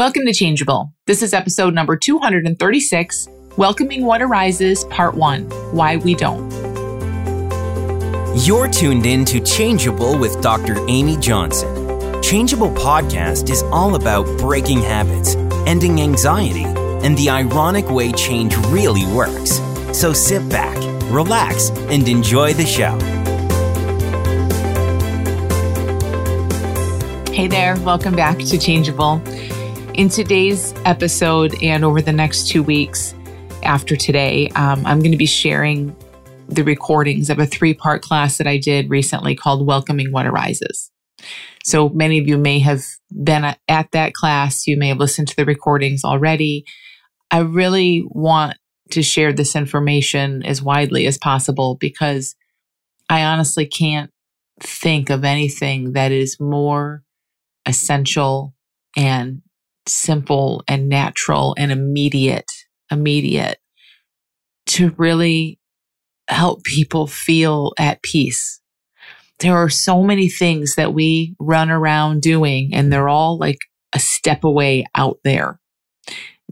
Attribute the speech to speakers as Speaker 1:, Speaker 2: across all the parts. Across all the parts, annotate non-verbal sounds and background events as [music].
Speaker 1: Welcome to Changeable. This is episode number 236 Welcoming What Arises, Part 1 Why We Don't.
Speaker 2: You're tuned in to Changeable with Dr. Amy Johnson. Changeable podcast is all about breaking habits, ending anxiety, and the ironic way change really works. So sit back, relax, and enjoy the show.
Speaker 1: Hey there, welcome back to Changeable. In today's episode and over the next two weeks after today, um, I'm going to be sharing the recordings of a three part class that I did recently called Welcoming What Arises. So many of you may have been at that class. You may have listened to the recordings already. I really want to share this information as widely as possible because I honestly can't think of anything that is more essential and simple and natural and immediate, immediate to really help people feel at peace. There are so many things that we run around doing, and they're all like a step away out there.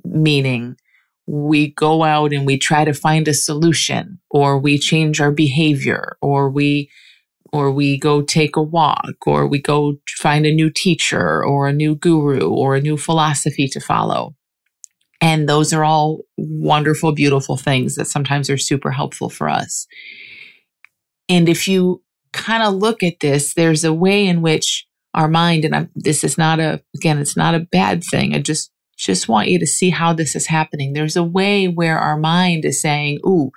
Speaker 1: Meaning, we go out and we try to find a solution, or we change our behavior, or we or we go take a walk, or we go find a new teacher, or a new guru, or a new philosophy to follow. And those are all wonderful, beautiful things that sometimes are super helpful for us. And if you kind of look at this, there's a way in which our mind, and I'm, this is not a, again, it's not a bad thing. I just, just want you to see how this is happening. There's a way where our mind is saying, Ooh,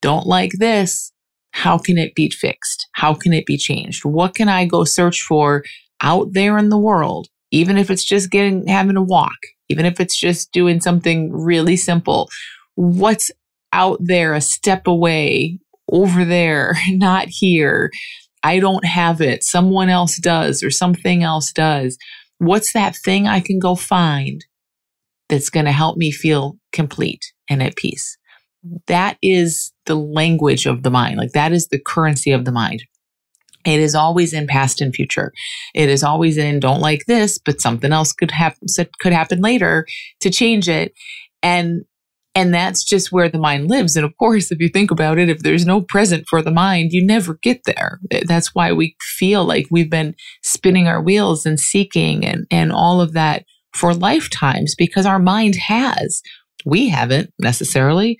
Speaker 1: don't like this how can it be fixed? How can it be changed? What can I go search for out there in the world? Even if it's just getting, having a walk, even if it's just doing something really simple. What's out there a step away over there, [laughs] not here? I don't have it. Someone else does or something else does. What's that thing I can go find that's going to help me feel complete and at peace? That is the language of the mind. Like that is the currency of the mind. It is always in past and future. It is always in don't like this, but something else could happen could happen later to change it. And and that's just where the mind lives. And of course, if you think about it, if there's no present for the mind, you never get there. That's why we feel like we've been spinning our wheels and seeking and, and all of that for lifetimes because our mind has. We haven't necessarily,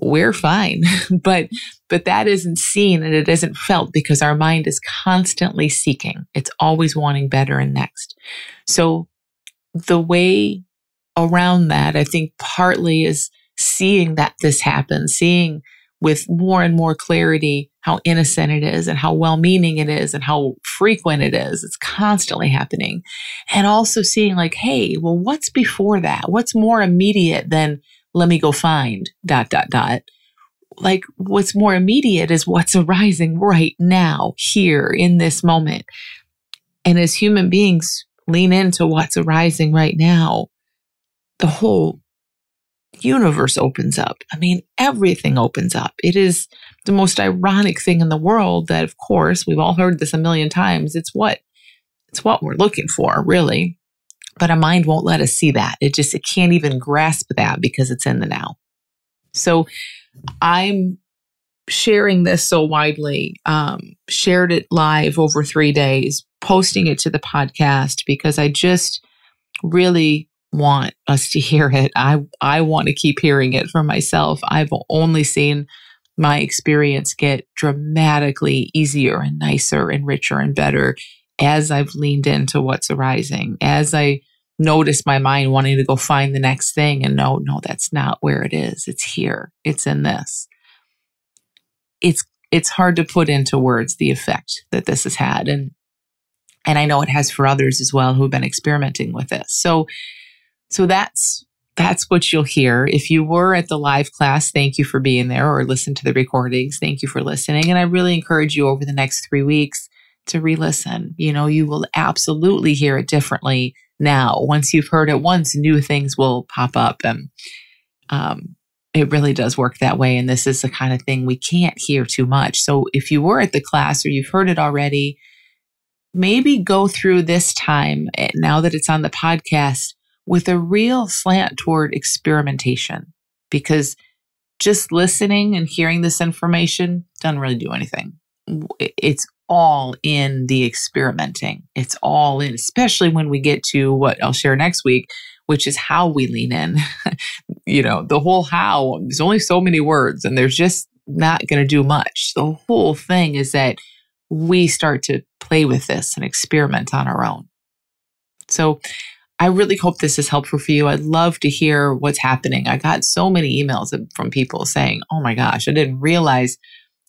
Speaker 1: we're fine. [laughs] but but that isn't seen and it isn't felt because our mind is constantly seeking. It's always wanting better and next. So the way around that, I think partly is seeing that this happens, seeing with more and more clarity how innocent it is and how well meaning it is and how frequent it is. It's constantly happening. And also seeing, like, hey, well, what's before that? What's more immediate than let me go find dot, dot, dot. Like what's more immediate is what's [laughs] arising right now, here in this moment. And as human beings lean into what's arising right now, the whole universe opens up. I mean, everything opens up. It is the most ironic thing in the world that, of course, we've all heard this a million times. It's what, it's what we're looking for, really but our mind won't let us see that. It just, it can't even grasp that because it's in the now. So I'm sharing this so widely, um, shared it live over three days, posting it to the podcast because I just really want us to [laughs] hear it. I, I want to keep hearing it for myself. I've only seen my experience get dramatically easier and nicer and richer and better as I've leaned into what's arising, as I notice my mind wanting to go find the next thing and no, no, that's not where it is. It's here. It's in this. It's, it's hard to put into words the effect that this has had. And, and I know it has for others as well who've been experimenting with this. So, so that's, that's what you'll hear. If you were at the live class, thank you for being there or listen to the recordings. Thank you for listening. And I really encourage you over the next three weeks to re listen. You know, you will absolutely hear it differently now. Once you've heard it once, new things will pop up. And um, it really does work that way. And this is the kind of thing we can't hear too much. So if you were at the class or you've heard it already, maybe go through this time eh, now that it's on the podcast
Speaker 3: with a real slant toward experimentation because just listening and hearing this information doesn't really do anything. It's all in the experimenting. It's all in, especially when we get to what I'll share next week, which is how we lean in. [laughs] you know, the whole how, there's only so many words and there's just not going to do much. The whole thing is that we start to play with this and experiment on our own. So I really hope this is helpful for you. I'd love to hear what's happening. I got so many emails from people saying, "Oh my gosh, I didn't realize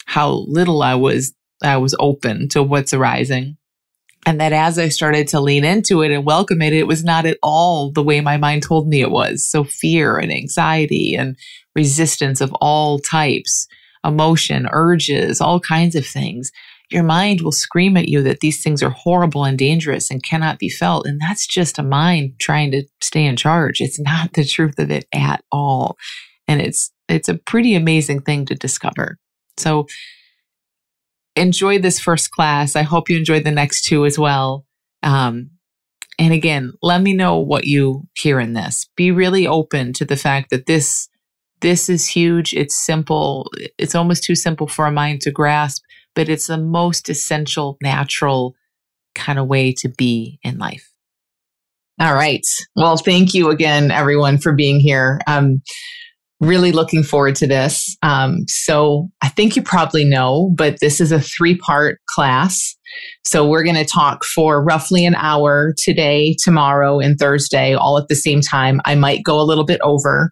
Speaker 3: how little I was I was open to what's arising." And that as I started to lean into it and welcome it, it was not at all the way my mind told me it was. So fear and anxiety and resistance of all types, emotion, urges, all kinds of things your mind will scream at you that these things are horrible and dangerous and cannot be felt. And that's just a mind trying to stay in charge. It's not [laughs] the truth of it at all. And it's, it's a pretty amazing thing to discover. So enjoy this first class. I hope you enjoy the next two as well. Um, and again, let me know what you hear in this. Be really open to the fact that this this is huge. It's simple. It's almost too simple for a mind to grasp, but it's the most essential, natural kind of way to be in life.
Speaker 1: All right. Well, thank you again, everyone, for being here. I'm really looking forward to this. Um, so I think you probably know, but this is a three part class. So we're going to talk for roughly an hour today, tomorrow, and Thursday, all at the same time. I might go a little bit over.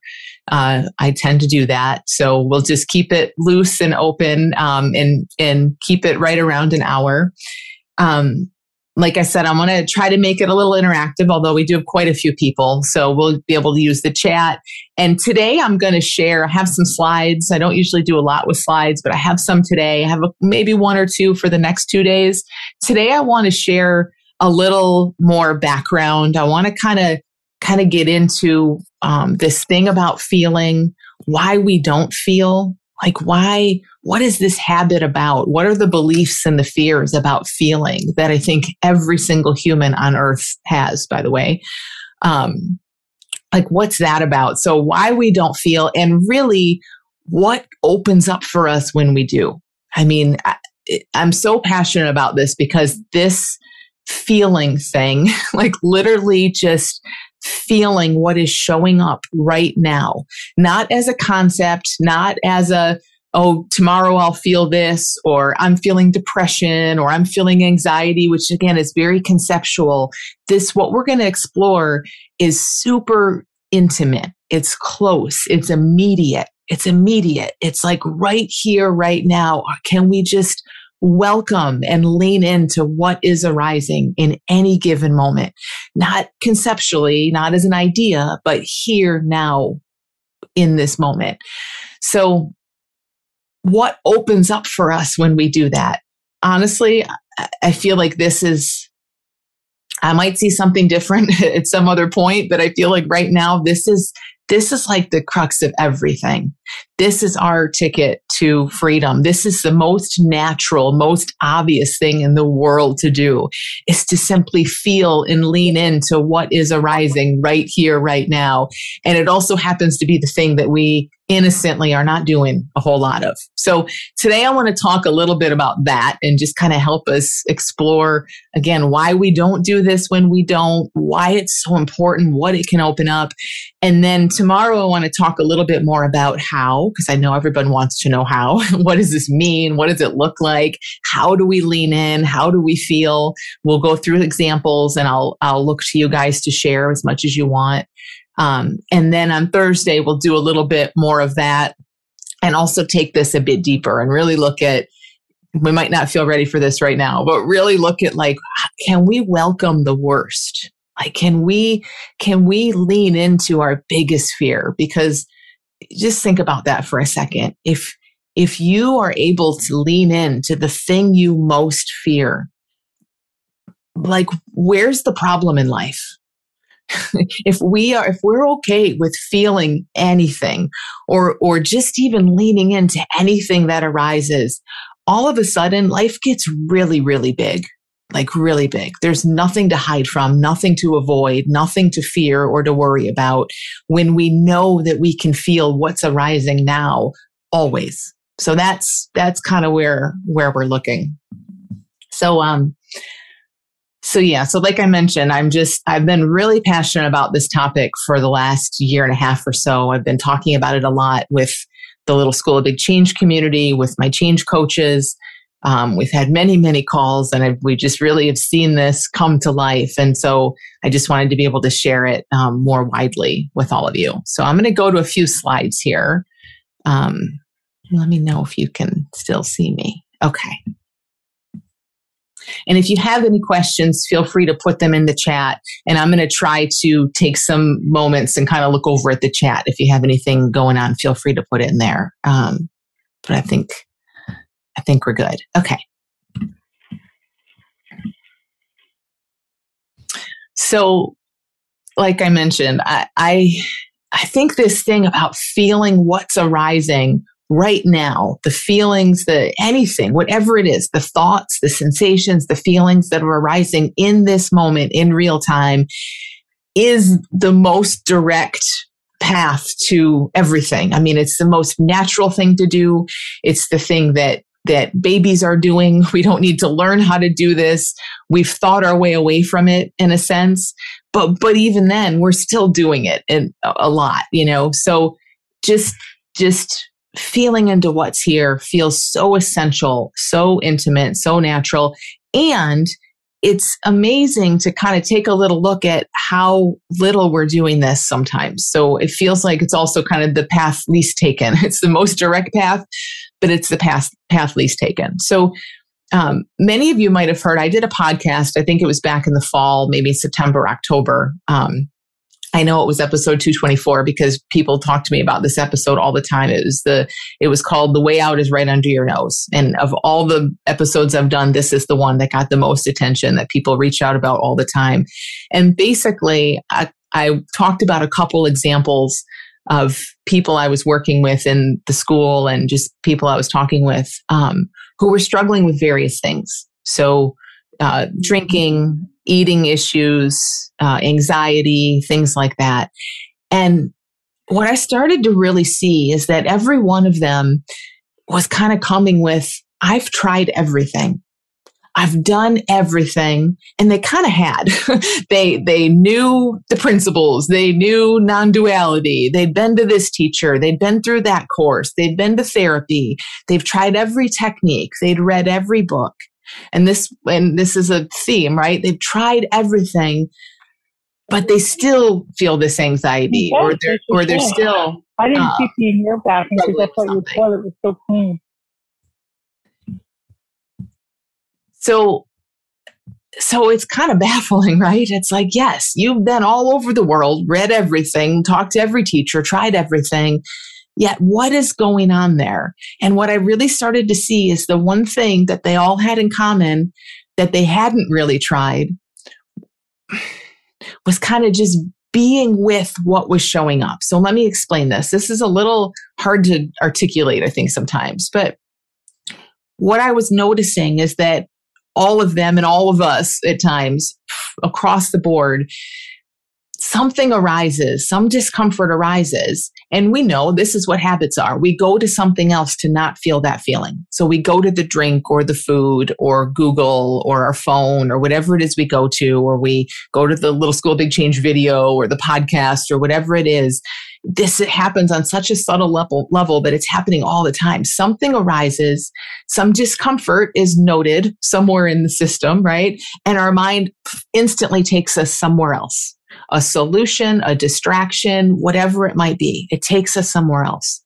Speaker 1: Uh, I tend to do that. So we'll just keep it loose and open um, and, and keep it right around an hour. Um, like I said, I'm going to try to make it a little interactive, although we do have quite a few people. So we'll be able to use the chat. And today I'm going to share, I have some slides. I don't usually do a lot with slides, but I have some today. I have a, maybe one or two for the next two days. Today I want to share a little more background. I want to kind of kind of get into um, this thing about feeling, why we don't feel, like why, what is this habit about? What are the beliefs and the fears about feeling that I think every single human on earth has, by the way? Um, like, what's that about? So, why we don't feel, and really, what opens up for us when we do? I mean, I, I'm so passionate about this because this feeling thing, [laughs] like literally just feeling what is showing up right now, not as a concept, not as a, oh, tomorrow I'll feel this, or I'm feeling depression, or I'm feeling anxiety, which again is very conceptual. This, what we're going to explore is super intimate. It's close. It's immediate. It's immediate. It's like right here, right now. Can we just welcome and lean into what is arising in any given moment, not conceptually, not as an idea, but here now in this moment. So, what opens up for us when we do that? Honestly, I feel like this is, I might see something different [laughs] at some other point, but I feel like right now, this is this is like the crux of everything. This is our ticket to freedom. This is the most natural, most obvious thing in the world to do is to simply feel and lean into what is arising right here, right now. And it also happens to be the thing that we innocently are not doing a whole lot of. So today I want to talk a little bit about that and just kind of help us explore again why we don't do this when we don't, why it's so important, what it can open up. And then tomorrow I want to talk a little bit more about how, because I know everyone wants to know how. [laughs] what does this mean? What does it look like? How do we lean in? How do we feel? We'll go through examples and I'll I'll look to you guys to share as much as you want. Um, and then on Thursday, we'll do a little bit more of that and also take this a bit deeper and really look at we might not feel ready for this right now, but really look at like, can we welcome the worst? Like, can we, can we lean into our biggest fear? Because just think about that for a second. If, if you are able to lean into the thing you most fear, like, where's the problem in life? [laughs] if we are if we're okay with feeling anything or or just even leaning into anything that arises all of a sudden life gets really really big like really big. There's nothing to hide from, nothing to avoid, nothing to fear or to worry about when we know that we can feel what's arising now always. So that's that's kind of where where we're looking. So um so yeah, so like I mentioned, I'm just I've been really passionate about this topic for the last year and a half or so. I've been talking about it a lot with the Little School of Big Change community, with my change coaches, um, we've had many, many calls, and I've, we just really have seen this come to life. And so I just wanted to be able to share it um, more widely with all of you. So I'm going to go to a few slides here. Um, let me know if you can still see me. Okay. And if you have any questions, feel free to put them in the chat. And I'm going to try to take some moments and kind of look over at the chat. If you have anything going on, feel free to put it in there. Um, but I think I think we're good. Okay. So, like I mentioned, I, I, I think this thing about feeling what's arising right now, the feelings, the anything, whatever it is, the thoughts, the sensations, the feelings that are arising in this moment in real time is the most direct path to everything. I mean, it's the most natural thing to do. It's the thing that that babies are doing. [laughs] We don't need to learn how to do this. We've thought our way away from it in a sense, but but even then we're still doing it and a lot, you know. So just just feeling into what's here feels so essential, so intimate, so natural and it's amazing to kind of take a little look at how little we're doing this sometimes. So it feels like it's also kind of the path least taken. [laughs] It's the most direct path, but it's the path, path least taken. So um, many of you might have heard, I did a podcast, I think it was back in the fall, maybe September, October. Um, I know it was episode 224 because people talk to me about this episode all the time. It was the it was called The Way Out is Right Under Your Nose. And of all the episodes I've done, this is the one that got the most attention that people reach out about all the time. And basically I, I talked about a couple examples of people I was working with in the school and just people I was talking with um, who were struggling with various things. So, uh, drinking, eating issues, uh, anxiety, things like that. And what I started to really see is that every one of them was kind of coming with, I've tried everything. I've done everything. And they kind of had. [laughs] they they knew the principles. They knew non-duality. They'd been to this teacher. They'd been through that course. They'd been to therapy. They've tried every technique. They'd read every book. And this and this is a theme, right? They've tried everything, but they still feel this anxiety
Speaker 4: yes,
Speaker 1: or they're or they're still
Speaker 4: I didn't uh, keep you in your bathroom because I thought your toilet was so clean.
Speaker 1: So so it's kind of baffling, [laughs] right? It's like, yes, you've been all over the world, read everything, talked to every teacher, tried everything. Yet, what is going on there? And what I really started to see is the one thing that they all had in common that they hadn't really tried was kind of just being with what was showing up. So, let me explain this. This is a little hard to articulate, I think, sometimes. But what I was noticing is that all of them and all of us at times across the board, something arises, some discomfort arises. And we know this is what habits are. We go to something else to not feel that feeling. So we go to the drink or the food or Google or our phone or whatever it is we go to, or we go to the little school big change video or the podcast or whatever it is this it happens on such a subtle level, level that it's happening all the time. Something arises, some discomfort is noted somewhere in the system, right? And our mind instantly takes us somewhere else a solution, a distraction, whatever it might be. It takes us somewhere else.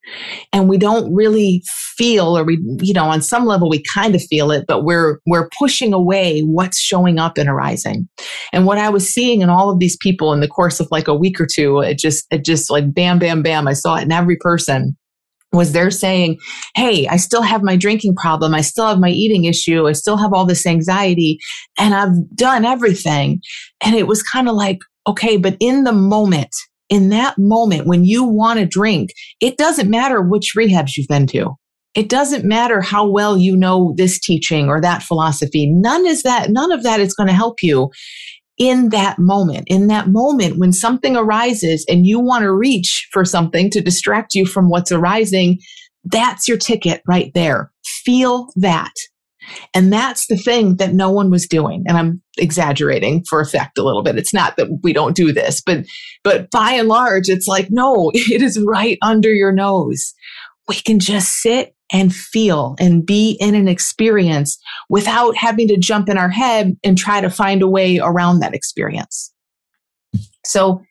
Speaker 1: And we don't really feel, or we, you know, on some level we kind of feel it, but we're, we're pushing away what's showing up and arising. And what I was seeing in all of these people in the course of like a week or two, it just, it just like bam, bam, bam. I saw it in every person was they're saying, Hey, I still have my drinking problem. I still have my eating issue. I still have all this anxiety and I've done everything. And it was kind of like, Okay, but in the moment, in that moment when you want to drink, it doesn't matter which rehabs you've been to. It doesn't matter how well you know this teaching or that philosophy. None is that, none of that is going to help you in that moment. In that moment when something arises and you want to reach for something to distract you from what's arising, that's your ticket right there. Feel that. And that's the thing that no one was doing. And I'm exaggerating for effect a little bit. It's not that we don't do this, but, but by and large, it's like, no, [laughs] it is right under your nose. We can just sit and feel and be in an experience without having to jump in our head and try to find a way around that experience. So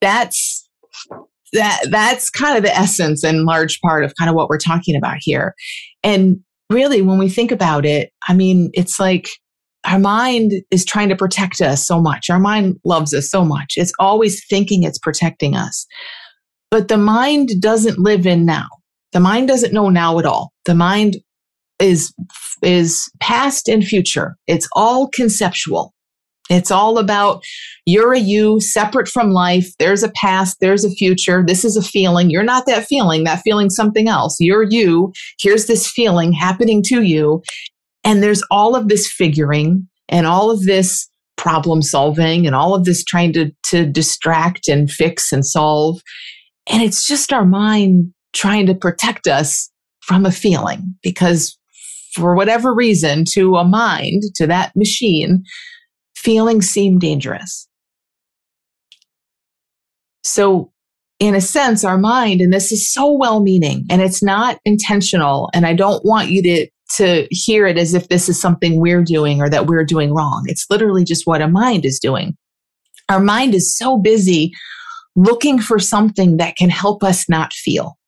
Speaker 1: that's that that's kind of the essence and large part of kind of what we're talking about here. And really, when we think about it, I mean, it's like our mind is trying to protect us so much. Our mind loves us so much. It's always thinking it's protecting us. But the mind doesn't live in now. The mind doesn't know now at all. The mind is, is past and future. It's all conceptual. It's all about you're a you separate from life. There's a past. There's a future. This is a feeling. You're not that feeling. That feeling something else. You're you. Here's this feeling happening to you. And there's all of this figuring and all of this problem solving and all of this trying to, to distract and fix and solve. And it's just our mind trying to protect us from a feeling because for whatever reason, to a mind, to that machine, feelings seem dangerous. So, in a sense, our mind, and this is so well meaning and it's not intentional, and I don't want you to, to hear it as if this is something we're doing or that we're doing wrong. It's literally just what a mind is doing. Our mind is so busy looking for something that can help us not feel.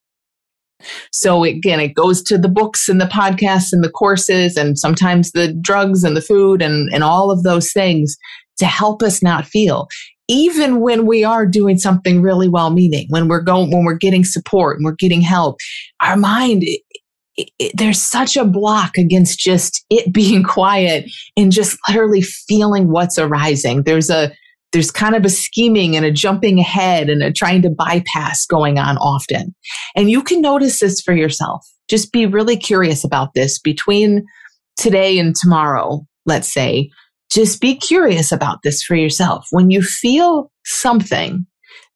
Speaker 1: So again, it goes to the books and the podcasts and the courses and sometimes the drugs and the food and, and all of those things to help us not feel. Even when we are doing something really well meaning, when we're going, when we're getting support and we're getting help, our mind, it, it, there's such a block against just it [laughs] being quiet and just literally feeling what's arising. There's a, there's kind of a scheming and a jumping ahead and a trying to bypass going on often. And you can notice this for yourself. Just be really curious about this between today and tomorrow, let's say. Just be curious about this for yourself. When you feel something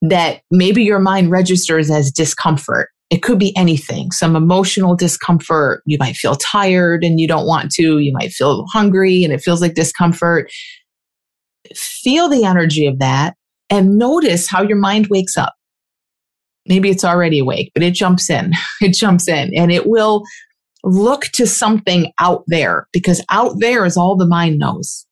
Speaker 1: that maybe your mind registers as discomfort, it could be anything, some emotional discomfort. You might feel tired and you don't want to. You might feel hungry and it feels like discomfort feel the energy of that and notice how your mind wakes up. Maybe it's already awake, but it jumps in. [laughs] It jumps in and it will look to something out there because out there is all the mind knows.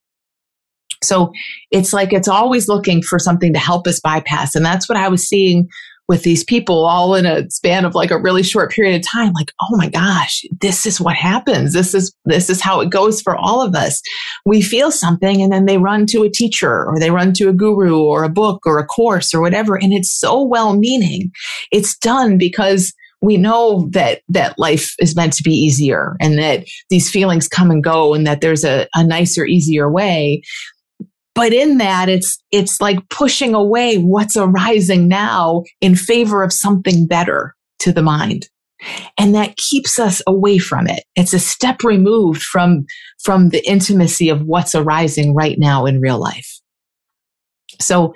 Speaker 1: So it's like it's always looking for something to help us bypass. And that's what I was seeing with these people all in a span of like a really short period of time like oh my gosh this is what happens. This is this is how it goes for all of us. We feel something and then they run to a teacher or they run to a guru or a book or a course or whatever and it's so well meaning it's done because we know that that life is meant to be easier and that these feelings come and go and that there's a, a nicer easier way but in that, it's, it's like pushing away what's arising now in favor of something better to the mind. And that keeps us away from it. It's a step removed from, from the intimacy of what's arising right now in real life. So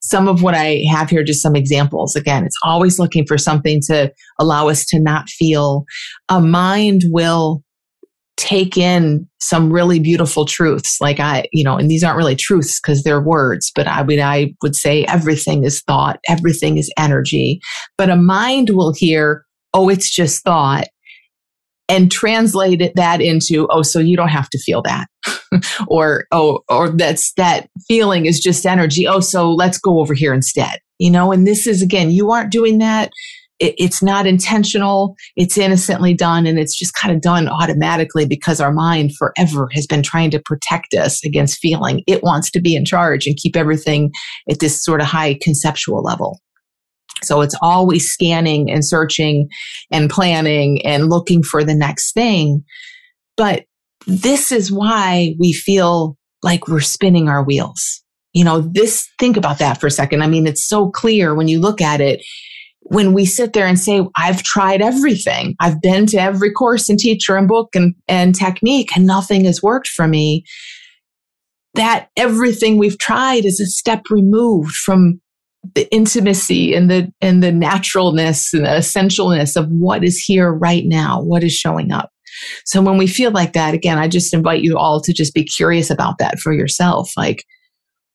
Speaker 1: some of what I have here, just some examples. Again, it's always looking for something to allow us to not feel. A mind will take in some really beautiful truths. Like i you know and these aren't really truths because they're words but i would i would say everything is thought everything is energy. But a mind will hear oh it's just thought and translate it, that into oh so you don't have to feel that. [laughs] Or oh or that's that feeling is just energy. Oh so let's go over here instead. You know and this is again you aren't doing that it, it's not intentional. It's innocently done and it's just kind of done automatically because our mind forever has been trying to protect us against feeling. It wants to be in charge and keep everything at this sort of high conceptual level. So it's always scanning and searching and planning and looking for the next thing. But this is why we feel like we're spinning our wheels. You know, this, think about that for a second. I mean, it's so clear when you look at it when we sit there and say, I've tried everything, I've been to every course and teacher and book and, and technique, and nothing has worked for me, that everything we've tried is a step removed from the intimacy and the and the naturalness and the essentialness of what is here right now, what is showing up. So when we feel like that, again, I just invite you all to just be curious about that for yourself. Like,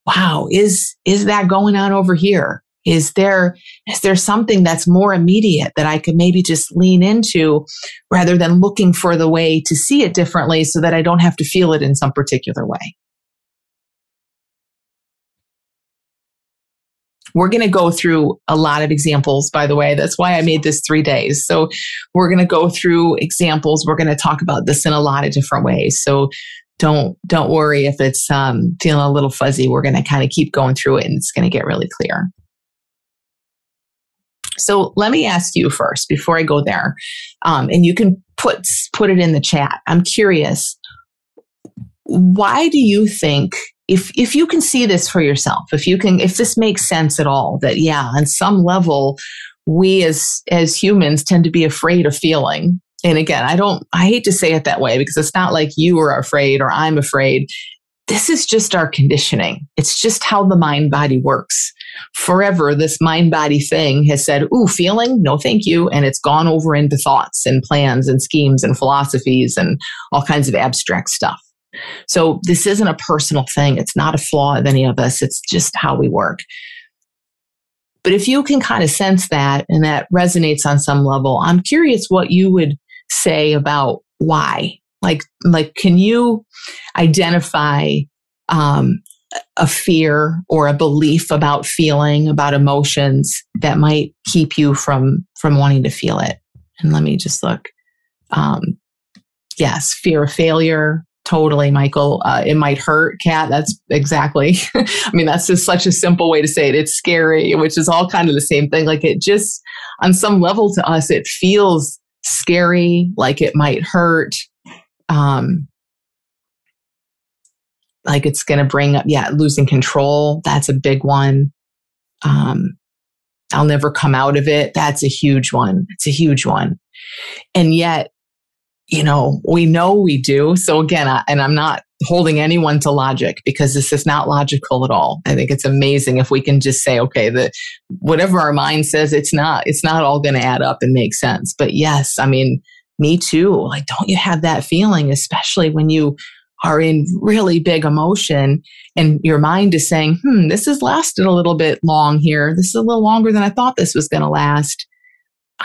Speaker 1: wow, is is that going on over here? Is there is there something that's more immediate that I could maybe just lean into rather than looking for the way to see it differently so that I don't have to feel it in some particular way? We're going to go through a lot of examples, by the way. That's why I made this three days. So we're going to go through examples. We're going to talk about this in a lot of different ways. So don't don't worry if it's um, feeling a little fuzzy. We're going to kind of keep going through it, and it's going to get really clear. So let me ask you first before I go there, um, and you can put put it in the chat. I'm curious. Why do you think if if you can see this for yourself, if you can, if this makes sense at all, that yeah, on some level, we as as humans tend to be afraid of feeling. And again, I don't, I hate to say it that way because it's not like you are afraid or I'm afraid. This is just our conditioning. It's just how the mind body works. Forever, this mind body thing has said, Ooh, feeling? No, thank you. And it's gone over into thoughts and plans and schemes and philosophies and all kinds of abstract stuff. So this isn't a personal thing. It's not a flaw of any of us. It's just how we work. But if you can kind of sense that and that resonates on some level, I'm curious what you would say about why. Like, like, can you identify um, a fear or a belief about feeling, about emotions that might keep you from from wanting to feel it? And let me just look. Um, yes, fear of failure, Totally, Michael. Uh, it might hurt, cat That's exactly. [laughs] I mean, that's just such a simple way to say it. It's scary, which is all kind of the same thing. Like it just, on some level to us, it feels scary, like it might hurt. Um, like it's going to bring up, yeah, losing control. That's a big one. Um, I'll never come out of it. That's a huge one. It's a huge one. And yet, you know, we know we do. So again, I, and I'm not holding anyone to logic because this is not logical at all. I think it's amazing if we can just say, okay, that whatever our mind says, it's not, it's not all going to add up and make sense. But yes, I mean, me too. Like, don't you have that feeling, especially when you are in really big emotion and your mind is saying, hmm, this has lasted a little bit long here. This is a little longer than I thought this was going to last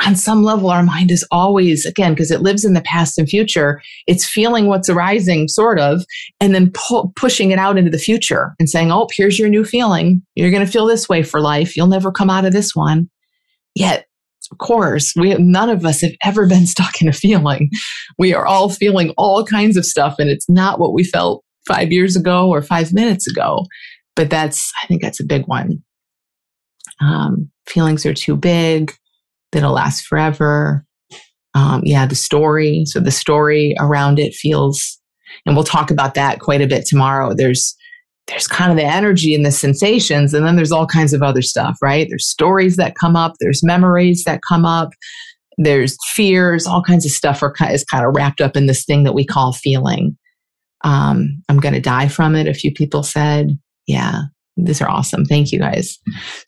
Speaker 1: on some level, our mind is always, again, because it lives in the past and future, it's feeling what's arising, sort of, and then pu- pushing it out into the future and saying, oh, here's your new feeling. You're going to feel this way for life. You'll never come out of this one. Yet, course, we none of us have ever been stuck in a feeling. We are all feeling all kinds of stuff, and it's not what we felt five years ago or five minutes ago. But that's, I think that's a big one. Um, feelings are too big that'll last forever. Um, yeah, the story. So the story around it feels, and we'll talk about that quite a bit tomorrow. There's there's kind of the energy and the sensations, and then there's all kinds of other stuff, right? There's stories that come up, there's memories that come up, there's fears, all kinds of stuff are is kind of wrapped up in this thing that we call feeling. Um, I'm going to die from it. A few people said, yeah, these are awesome. Thank you guys.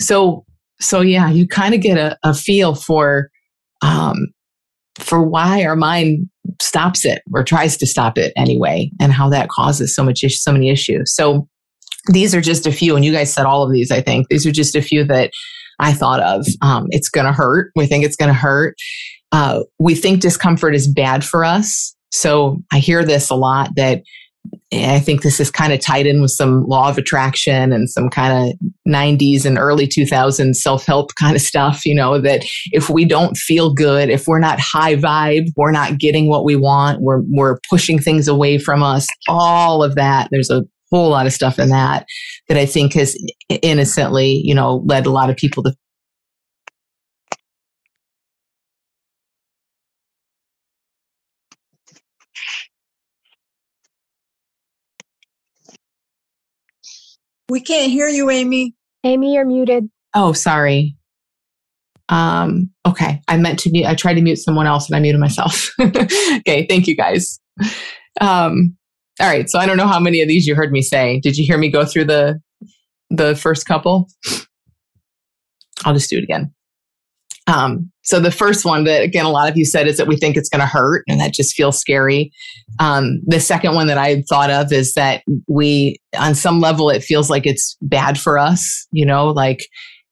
Speaker 1: So so yeah, you kind of get a, a feel for um, for why our mind stops it or tries to stop it anyway, and how that causes so much so many issues. So these are just a few, and you guys said all of these. I think these are just a few that I thought of. Um, it's going to hurt. We think it's going to hurt. Uh, we think discomfort is bad for us. So I hear this a lot that I think this is kind of tied in with some law of attraction and some kind of 90s and early 2000s self help kind of stuff. You know, that if we don't feel good, if we're not high vibe, we're not getting what we want, we're, we're pushing things away from us, all of that. There's a whole lot of stuff in that that I think has innocently, you know, led a lot of people to
Speaker 5: We can't hear you, Amy.
Speaker 4: Amy, you're muted.
Speaker 1: Oh, sorry. Um, okay. I meant to mute, I tried to mute someone else and I muted myself. [laughs] okay. Thank you guys. Um, all right. So I don't know how many of these you heard me say. Did you hear me go through the, the first couple? I'll just do it again. Um, so the first one that again a lot of you said is that we think it's going to hurt, and that just feels scary. Um, the second one that I thought of is that we, on some level, it feels like it's bad for us. You know, like,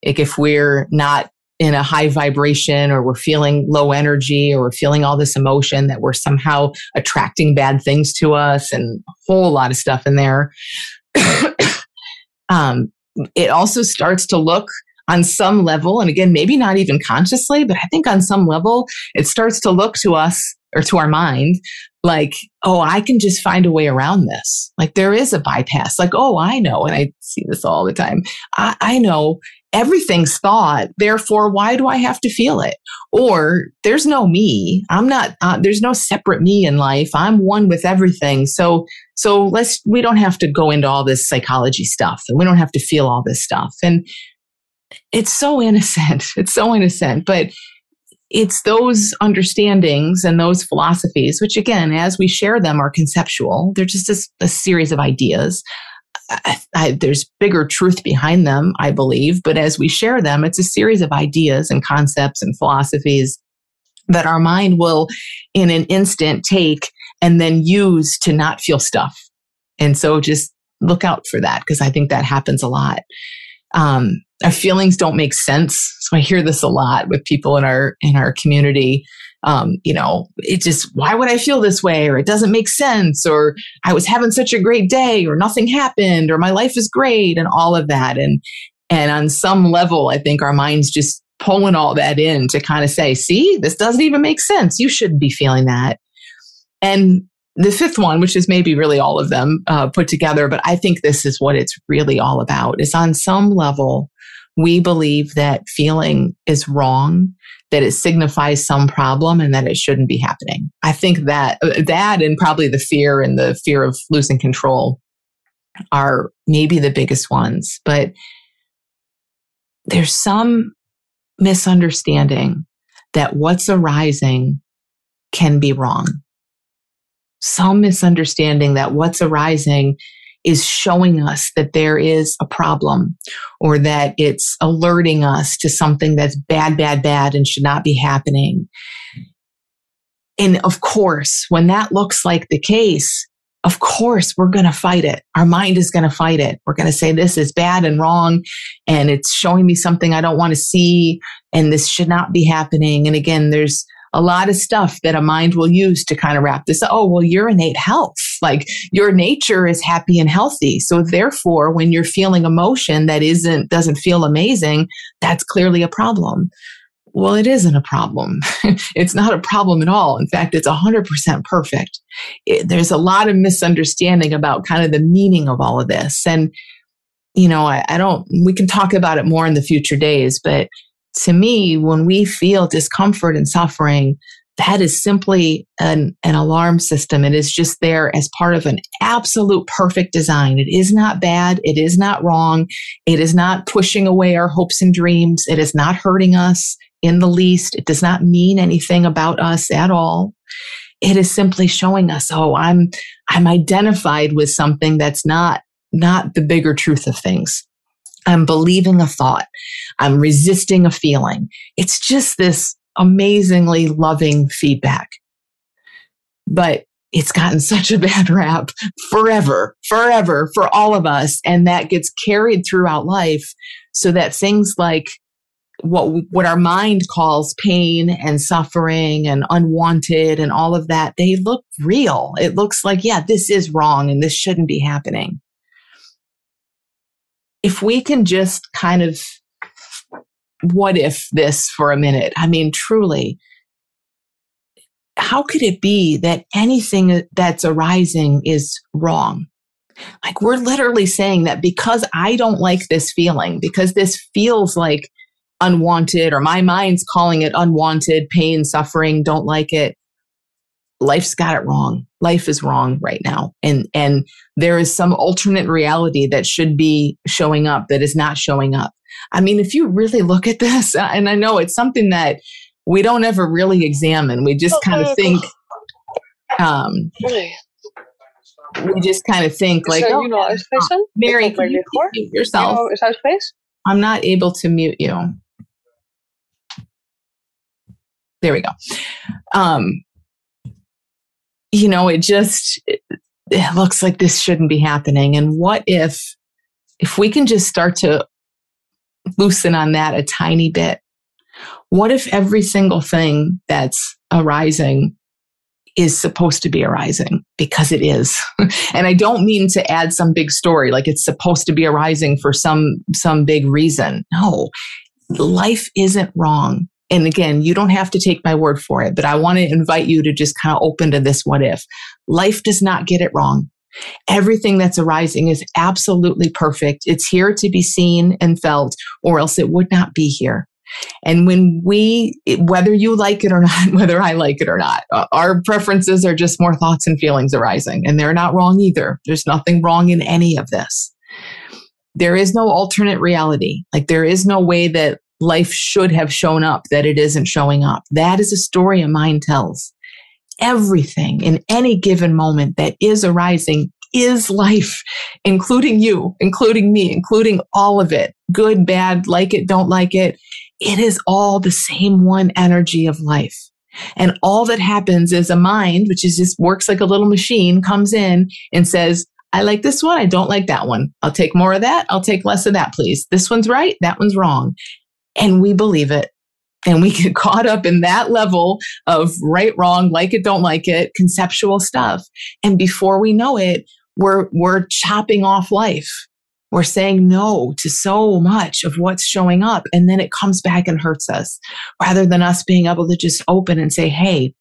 Speaker 1: like if we're not in a high vibration or we're feeling low energy or we're feeling all this emotion that we're somehow attracting bad things to us and a whole lot of stuff in there. [coughs] um, it also starts to look on some level, and again, maybe not even consciously, but I think on some level, it starts to look to us or to our mind like, oh, I can just find a way around this. Like there is a bypass. Like, oh, I know. And I see this all the time. I, I know everything's thought. Therefore, why do I have to feel it? Or there's no me. I'm not, uh, there's no separate me in life. I'm one with everything. So, so let's, we don't have to go into all this psychology stuff and we don't have to feel all this stuff. And it's so innocent. [laughs] It's so innocent, but it's those understandings and those philosophies, which again, as we share them, are conceptual. They're just a, a series of ideas. I, I, there's bigger truth behind them, I believe, but as we share them, it's a series of ideas and concepts and philosophies that our mind will, in an instant, take and then use to not feel stuff. And so just look out for that because I think that happens a lot. Um, our feelings don't make sense. So I hear this a lot with people in our in our community. Um, you know, it just why would I feel this way, or it doesn't make sense, or I was having such a great day, or nothing happened, or my life is great, and all of that. And and on some level, I think our minds just pulling all that in to kind of say, see, this doesn't even make sense. You shouldn't be feeling that. And the fifth one, which is maybe really all of them uh, put together, but I think this is what it's really all about, is on some level, we believe that feeling is wrong, that it signifies some problem and that it shouldn't be happening. I think that uh, that and probably the fear and the fear of losing control are maybe the biggest ones, but there's some misunderstanding that what's arising can be wrong. Some misunderstanding that what's arising is showing us that there is a problem or that it's alerting us to something that's bad, bad, bad and should not be happening. And of course, when that looks like the case, of course, we're going to fight it. Our mind is going to fight it. We're going to say this is bad and wrong. And it's showing me something I don't want to see. And this should not be happening. And again, there's a lot of stuff that a mind will use to kind of wrap this. up. Oh, well, your innate health, like your nature is happy and healthy. So therefore, when you're feeling emotion that isn't, doesn't feel amazing, that's clearly a problem. Well, it isn't a problem. [laughs] it's not a problem at all. In fact, it's 100% perfect. It, there's a lot of misunderstanding about kind of the meaning of all of this. And, you know, I, I don't, we can talk about it more in the future days, but to me, when we feel discomfort and suffering, that is simply an, an alarm system. It is just there as part of an absolute perfect design. It is not bad. It is not wrong. It is not pushing away our hopes and dreams. It is not hurting us in the least. It does not mean anything about us at all. It is simply showing us, oh, I'm, I'm identified with something that's not, not the bigger truth of things. I'm believing a thought. I'm resisting a feeling. It's just this amazingly loving feedback. But it's gotten [laughs] such a bad rap forever, forever for all of us. And that gets carried throughout life so that things like what, what our mind calls pain and suffering and unwanted and all of that, they look real. It looks like, yeah, this is wrong and this shouldn't be happening if we can just kind of what if this for a minute? I mean, truly, how could it be that anything that's arising is wrong? Like, we're literally saying that because I don't like this feeling, because this feels like unwanted, or my mind's calling it unwanted, pain, suffering, don't like it. Life's got it wrong. Life is wrong right now. And, and there is some alternate reality that should be showing up that is not showing up. I mean, if you really look at this, [laughs] and I know it's something that we don't ever really examine, we just kind of think, um, we just kind of think like, oh,
Speaker 5: you know, expression?
Speaker 1: Mary, can you mute yourself?
Speaker 5: You know, is that space?
Speaker 1: I'm not able to mute you. There we go. Um, you know, it just it, it looks like this shouldn't be happening. And what if if we can just start to loosen on that a tiny bit? What if every single thing that's arising is supposed to be arising because it is. [laughs] and I don't mean to add some big story like it's supposed to be arising for some some big reason. No. Life isn't wrong. And again, you don't have to take my word for it, but I want to invite you to just kind of open to this what if. Life does not get it wrong. Everything that's arising is absolutely perfect. It's here to be seen and felt, or else it would not be here. And when we, whether you like it or not, [laughs] whether I like it or not, uh, our preferences are just more thoughts and feelings arising. And they're not wrong either. There's nothing wrong in any of this. There is no alternate reality. Like there is no way that life should have shown up that it isn't showing up. That is a story a mind tells. Everything in any given moment that is arising is life, including you, including me, including all of it. Good, bad, like it, don't like it. It is all the same one energy of life. And all that happens is a mind, which is just works like a little machine, comes in and says, I like this one. I don't like that one. I'll take more of that. I'll take less of that, please. This one's right. That one's wrong. And we believe it. And we get [laughs] caught up in that level of right, wrong, like it, don't like it, conceptual stuff. And before we know it, we're, we're chopping off life. We're saying no to so much of what's showing up. And then it comes back and hurts us rather than us being able to just open and say, Hey,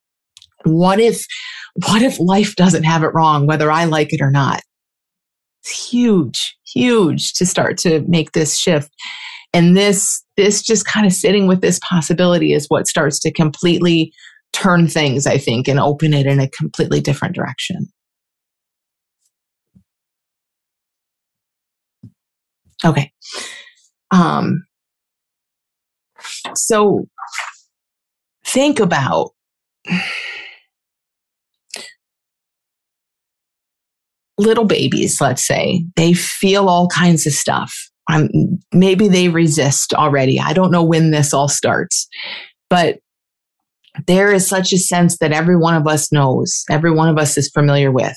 Speaker 1: what if, what if life doesn't have it wrong, whether I like it or not? It's huge, huge to start to make this shift. And this, this just kind of sitting with this possibility is what starts to completely turn things, I think, and open it in a completely different direction. Okay. Um, so think about little babies, let's say, they feel all kinds of stuff. Um, maybe they resist already. I don't know when this all starts, but there is such a sense that every one of us knows, every one of us is familiar with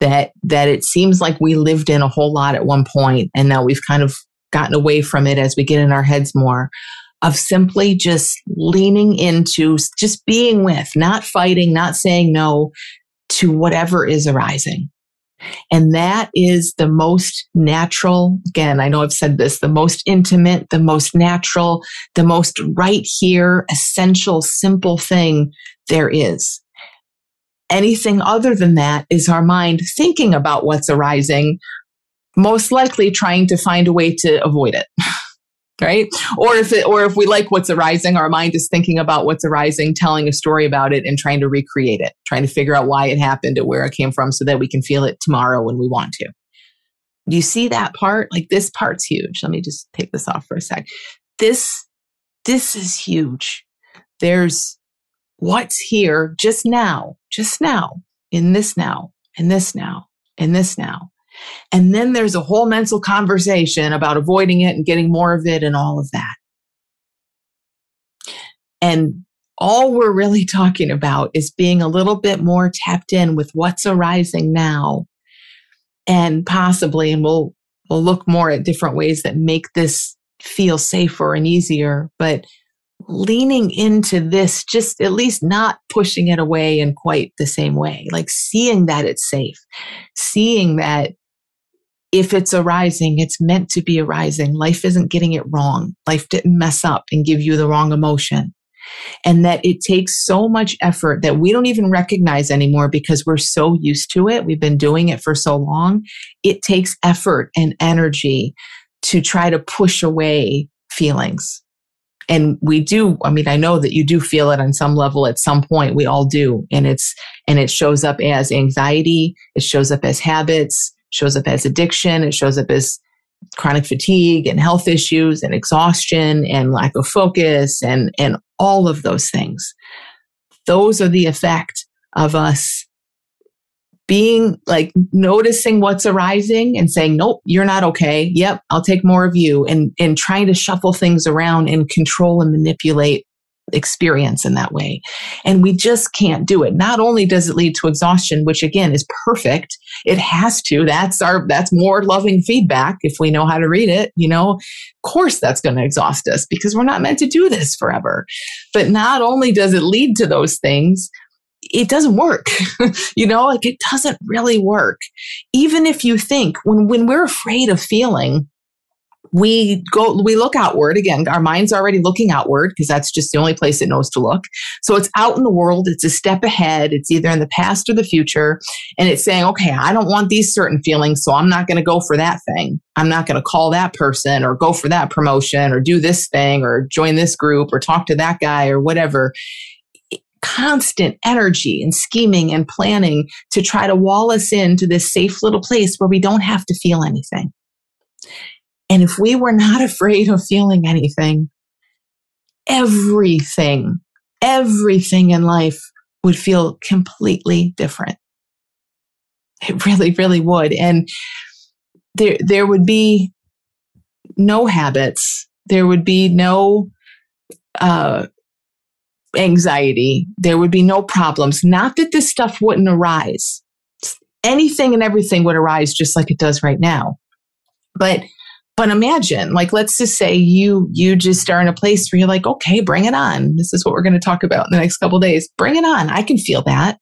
Speaker 1: that that it seems like we lived in a whole lot at one point and now we've kind of gotten away from it as we get in our heads more of simply just leaning into just being with, not fighting, not saying no to whatever is arising. And that is the most natural, again, I know I've said this, the most intimate, the most natural, the most right here, essential, simple thing there is. Anything other than that is our mind thinking about what's arising, most likely trying to find a way to avoid it. [laughs] right? Or if it or if we like what's arising our mind is thinking about what's arising telling a story about it and trying to recreate it trying to figure out why it happened and where it came from so that we can feel it tomorrow when we want to. Do you see that part? Like this part's huge. Let me just take this off for a sec. This this is huge. There's what's here just now just now in this now in this now in this now and then there's a whole mental conversation about avoiding it and getting more of it and all of that. And all we're really [laughs] talking about is being a little bit more tapped in with what's arising now. And possibly, and we'll, we'll look more at different ways that make this feel safer and easier, but leaning into this, just at least not pushing it away in quite the same way, like seeing that it's safe, seeing that if it's arising, it's meant to be arising. Life isn't getting it wrong. Life didn't mess up and give you the wrong emotion. And that it takes so much effort that we don't even recognize anymore because we're so used to it. We've been doing it for so long. It takes effort and energy to try to push away feelings. and we do i mean i know that you do feel it on some level at some point we all do and it's and it shows up as anxiety it shows up as habits shows up as addiction it shows up as chronic fatigue and health issues and exhaustion and lack of focus and and all of those things those are the effect of us being like noticing what's arising and saying, nope, you're not okay. Yep, I'll take more of you and, and trying to shuffle things around and control and manipulate experience in that way. And we just can't do it. Not only does it lead to exhaustion, which again is perfect, it has to. That's our, that's more loving feedback if we know how to read it. You know, of course that's going to exhaust us because we're not meant to do this forever. But not only does it lead to those things, it doesn't work. [laughs] you know, like it doesn't really work. Even if you think when, when we're afraid of feeling, we go, we look outward again. Our mind's already looking outward because that's just the only place it knows to look. So it's out in the world. It's a step ahead. It's either in the past or the future. And it's saying, okay, I don't want these certain feelings. So I'm not going to go for that thing. I'm not going to call that person or go for that promotion or do this thing or join this group or talk to that guy or whatever constant energy and scheming and planning to try to wall us into this safe little place where we don't have to feel anything. And if we were not [laughs] afraid of feeling anything, everything, everything in life would feel completely different. It really, really would. And there, there would be no habits. There would be no uh, anxiety. There would be no problems. Not that this stuff wouldn't arise. Anything and everything would arise just like it does right now. But but imagine, like, let's just say you you just are in a place where you're like, okay, bring it on. This is what we're going to talk about in the next couple days. Bring it on. I can feel that,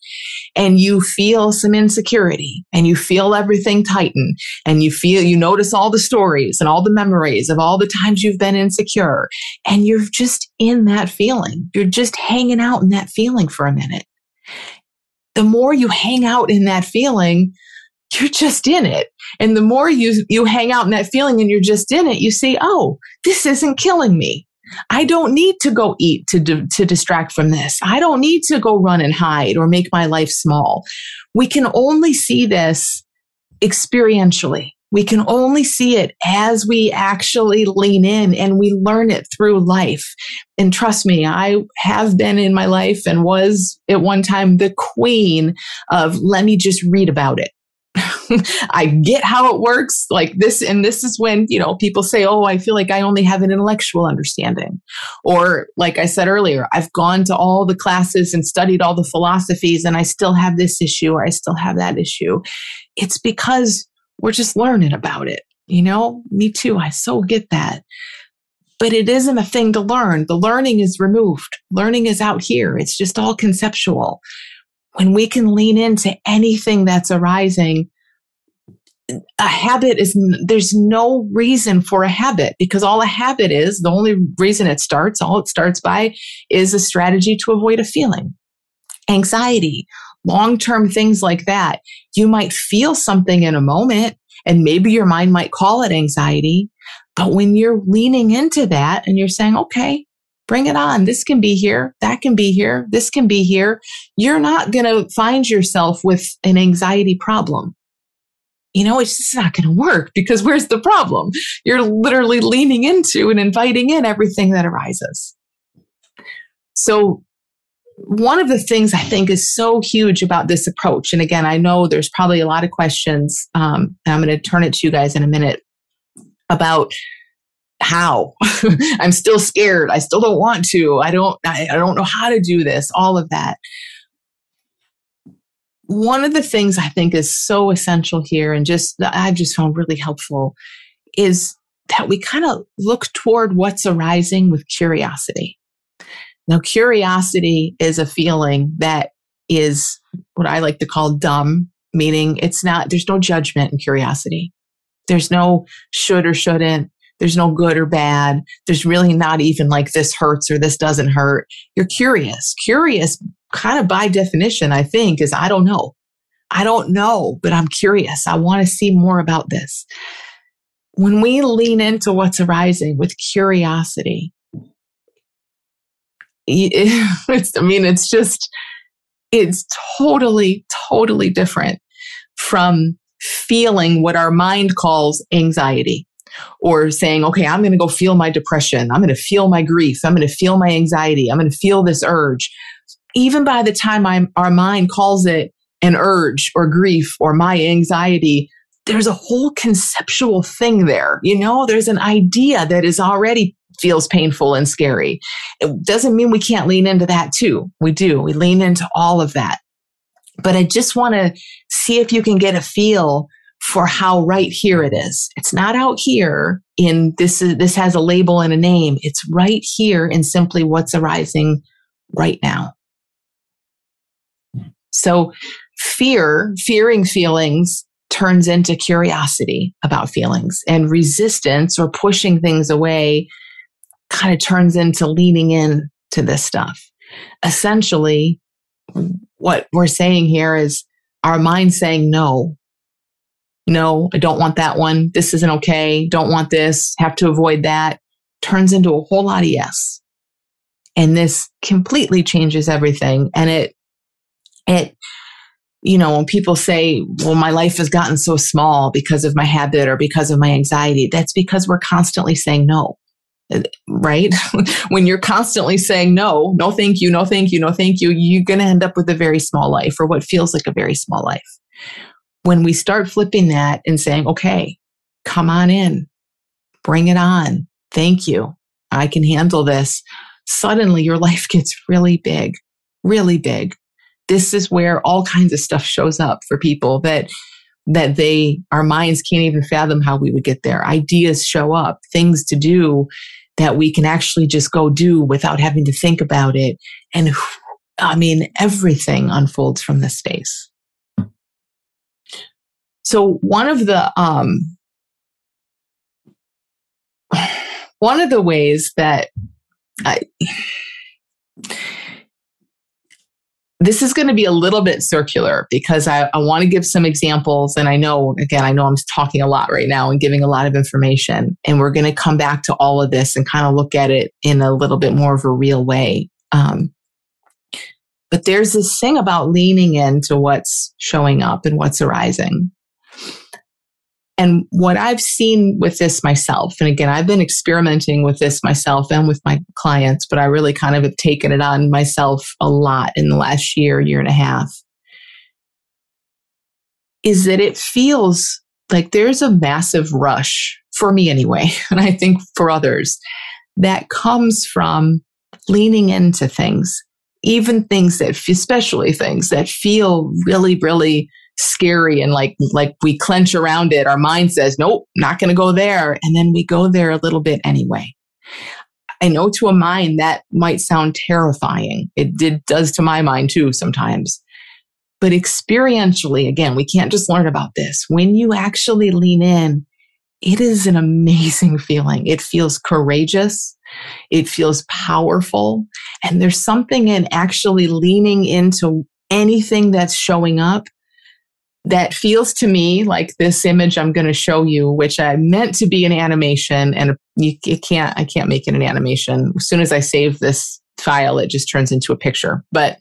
Speaker 1: and you feel some insecurity, and you feel everything tighten, and you feel you notice all the stories and all the memories of all the times you've been insecure, and you're just in that feeling. You're just hanging out in that feeling for a minute. The more you hang out in that feeling, you're just in it. And the more you, you hang out in that feeling and you're just in it, you see, oh, this isn't killing me. I don't need to go eat to, to distract from this. I don't need to go run and hide or make my life small. We can only see this experientially. We can only see it as we actually lean in and we learn it through life. And trust me, I have been in my life and was at one time the queen of let me just read about it. [laughs] I get how it works. Like this, and this is when, you know, people say, Oh, I feel like I only have an intellectual understanding. Or, like I said earlier, I've gone to all the classes and studied all the philosophies and I still have this issue or I still have that issue. It's because we're just learning about it. You know, me too. I so get that. But it isn't a thing to learn. The learning is removed. Learning is out here. It's just all conceptual. When we can lean into anything that's arising, a habit is there's no reason for a habit because all a habit is the only reason it starts all it starts by is a strategy to avoid a feeling. Anxiety long-term things like that. You might feel something in a moment and maybe your mind might call it anxiety but when you're leaning into that and you're saying okay bring it on. This can be here. That can be here. This can be here you're not going to find yourself with an anxiety problem you know, it's just not going to work because where's the problem? You're literally leaning into and inviting in everything that arises. So, one of the things I think is so huge about this approach, and again, I know there's probably a lot of questions. Um, I'm going to turn it to you guys in a minute about how [laughs] I'm still scared. I still don't want to. I don't. I, I don't know how to do this. All of that one of the things I think is so essential here, and just I've just found really helpful, is that we kind of look toward what's arising with curiosity. Now, curiosity is a feeling that is what I like to call dumb, meaning it's not, there's no judgment in curiosity. There's no should or shouldn't. There's no good or bad. There's really not even like this hurts or this doesn't hurt. You're curious. Curious kind of by definition, I think, is I don't know. I don't know, but I'm curious. I want to see more about this. When we lean into what's arising with curiosity, [laughs] it's, I mean, it's just, it's totally, totally different from feeling what our mind calls anxiety or saying, okay, I'm going to go feel my depression. I'm going to feel my grief. I'm going to feel my anxiety. I'm going to feel this urge. Even by the time I'm, our mind calls it an urge or grief or my anxiety, there's a whole conceptual thing there. You know, there's an idea that is already feels painful and scary. It doesn't mean we can't lean into that too. We do. We lean into all of that. But I just want to see if you can get a feel for how right here it is. It's not out here in this is, this has a label and a name. It's right here in simply what's arising right now. So fear, fearing feelings turns into curiosity about feelings and resistance or pushing things away kind of turns into leaning in to this stuff. Essentially, what we're saying here is our mind saying no. No, I don't want that one. This isn't okay. Don't want this. Have to avoid that. Turns into a whole lot of yes. And this completely changes everything. And it, it, you know, when people say, well, my life has gotten so small because of my habit or because of my anxiety, that's because we're constantly saying no, uh, right? [laughs] when you're constantly saying no, no, thank you, no, thank you, no, thank you, you're going to end up with a very small life or what feels like a very small life. When we start flipping that and saying, okay, come on in, bring it on, thank you, I can handle this, suddenly your life [laughs] gets really big, really big this is where all kinds of stuff shows up for people that that they our minds can't even fathom how we would get there. Ideas show up things to do that we can actually just go do without having to think about it. And i mean everything unfolds from this space. So one of the um [sighs] one of the ways that I, this is going to be a little bit circular because I, I want to give some examples. And I know, again, I know I'm talking a lot right now and giving a lot of information. And we're going to come back to all of this and kind of look at it in a little bit more of a real way. Um, but there's this thing about leaning into what's showing up and what's arising. And what I've seen with this myself, and again, I've been experimenting with this myself and with my clients, but I really kind of have taken it on myself a lot in the last year, year and a half, is that it feels like there's a massive rush for me anyway, [laughs] and I think for others, that comes from leaning into things, even things that, especially things that feel really, really scary and like like we clench around it. Our mind says nope not going to go there. And then we go there a little bit anyway. I know to a mind that might sound terrifying. It did does to my mind too sometimes. But experientially again we can't just learn about this. When you actually lean in it is an amazing [laughs] feeling. It feels courageous. It feels powerful. And there's something in actually leaning into anything that's showing up that feels to me like this image I'm going to show you, which I meant to be an animation, and you, you, can't. I can't make it an animation. As soon as I save this file, it just turns into a picture. But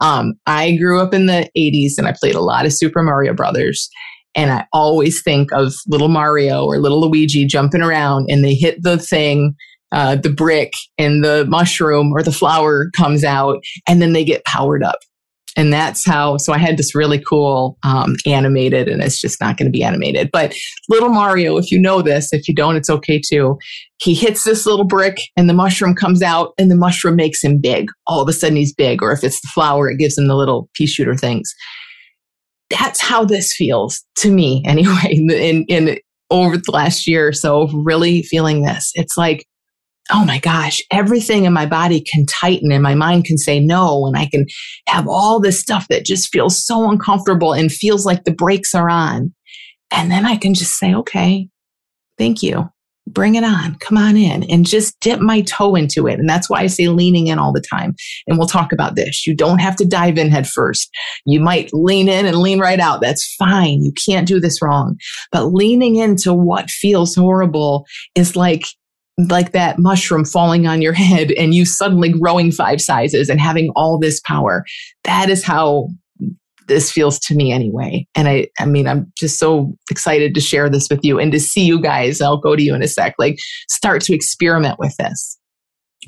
Speaker 1: um, I grew up in the '80s, and I played a lot of Super Mario Brothers. And I always think of little Mario or little Luigi jumping around, and they hit the thing, uh, the brick, and the mushroom or the flower comes out, and then they get powered up and that's how so i had this really cool um, animated and it's just not going to be animated but little mario if you know this if you don't it's okay too. He hits this little brick and the mushroom comes out and the mushroom makes him big. All of a sudden he's big or if it's the flower it gives him the little pea shooter things. That's how this feels to me [laughs] anyway in, in over the last year or so really feeling this. It's like oh my gosh, everything in my body can tighten and my mind can say no. And I can have all this stuff that just feels so uncomfortable and feels like the brakes are on. And then I can just say, okay, thank you. Bring it on. Come on in and just dip my toe into it. And that's why I say leaning in all the time. And we'll talk about this. You don't have to dive in head first. You might lean in and lean right out. That's fine. You can't do this wrong. But leaning into what feels horrible is like like that mushroom falling on your head and you suddenly growing five sizes and having all this power. That is how this feels to me anyway. And I, I mean, I'm just so excited to share this with you and to see you guys. I'll go to you in a sec, like start to experiment with this.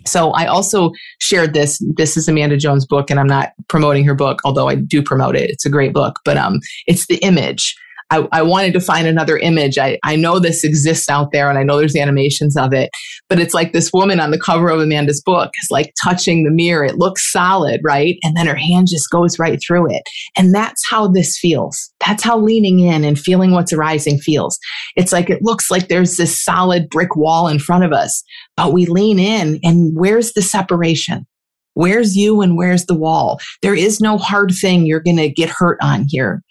Speaker 1: So I also shared this. This is Amanda Jones' book, and I'm not promoting her book, although I do promote it. It's a great book, but um, it's the image. I, I wanted to find another image. I, I know this exists out there and I know there's animations of it, but it's like this woman on the cover of Amanda's book is like touching the mirror. It looks solid, right? And then her hand just goes right through it. And that's how this feels. That's how leaning in and feeling what's arising feels. It's like it looks like there's this solid brick wall in front of us, but we lean in and where's the separation? Where's you and where's the wall? There is no hard thing you're going to get hurt on here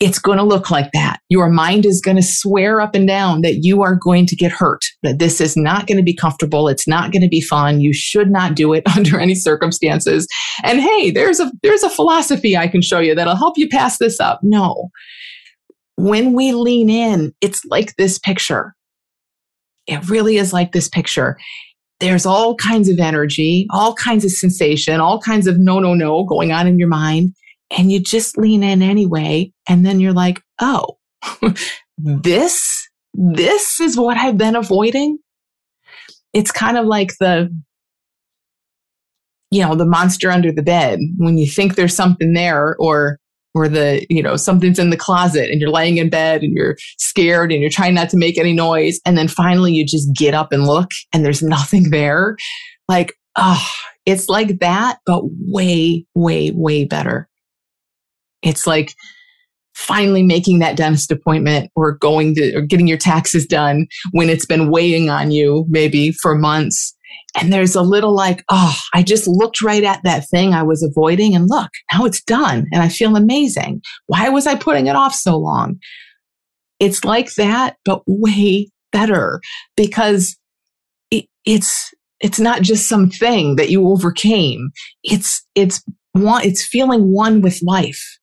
Speaker 1: it's going to look like that. Your mind is going to swear up and down that you are going to get hurt, that this is not going to be comfortable. It's not going to be fun. You should not do it [laughs] under any circumstances. And hey, there's a, there's a philosophy I can show you that'll help you pass this up. No. When we lean in, it's like this picture. It really is like this picture. There's all kinds of energy, all kinds of sensation, all kinds of no, no, no going on in your mind and you just lean in anyway. And then you're like, oh, this, this is what I've been avoiding. It's kind of like the, you know, the monster under the bed when you think there's something there or, or the, you know, something's in the closet and you're laying in bed and you're scared and you're trying not to make any noise. And then finally you just get up and look and there's [laughs] nothing there. Like, oh, it's like that, but way, way, way better. It's like finally making that dentist appointment or going to or getting your taxes done when it's been weighing on you maybe for months. And there's a little like, oh, I just looked right at that thing I was avoiding and look, now it's done and I feel amazing. Why was I putting it off so long? It's like that, but way better because it, it's, it's not just something that you overcame. It's, it's one, it's feeling one with life.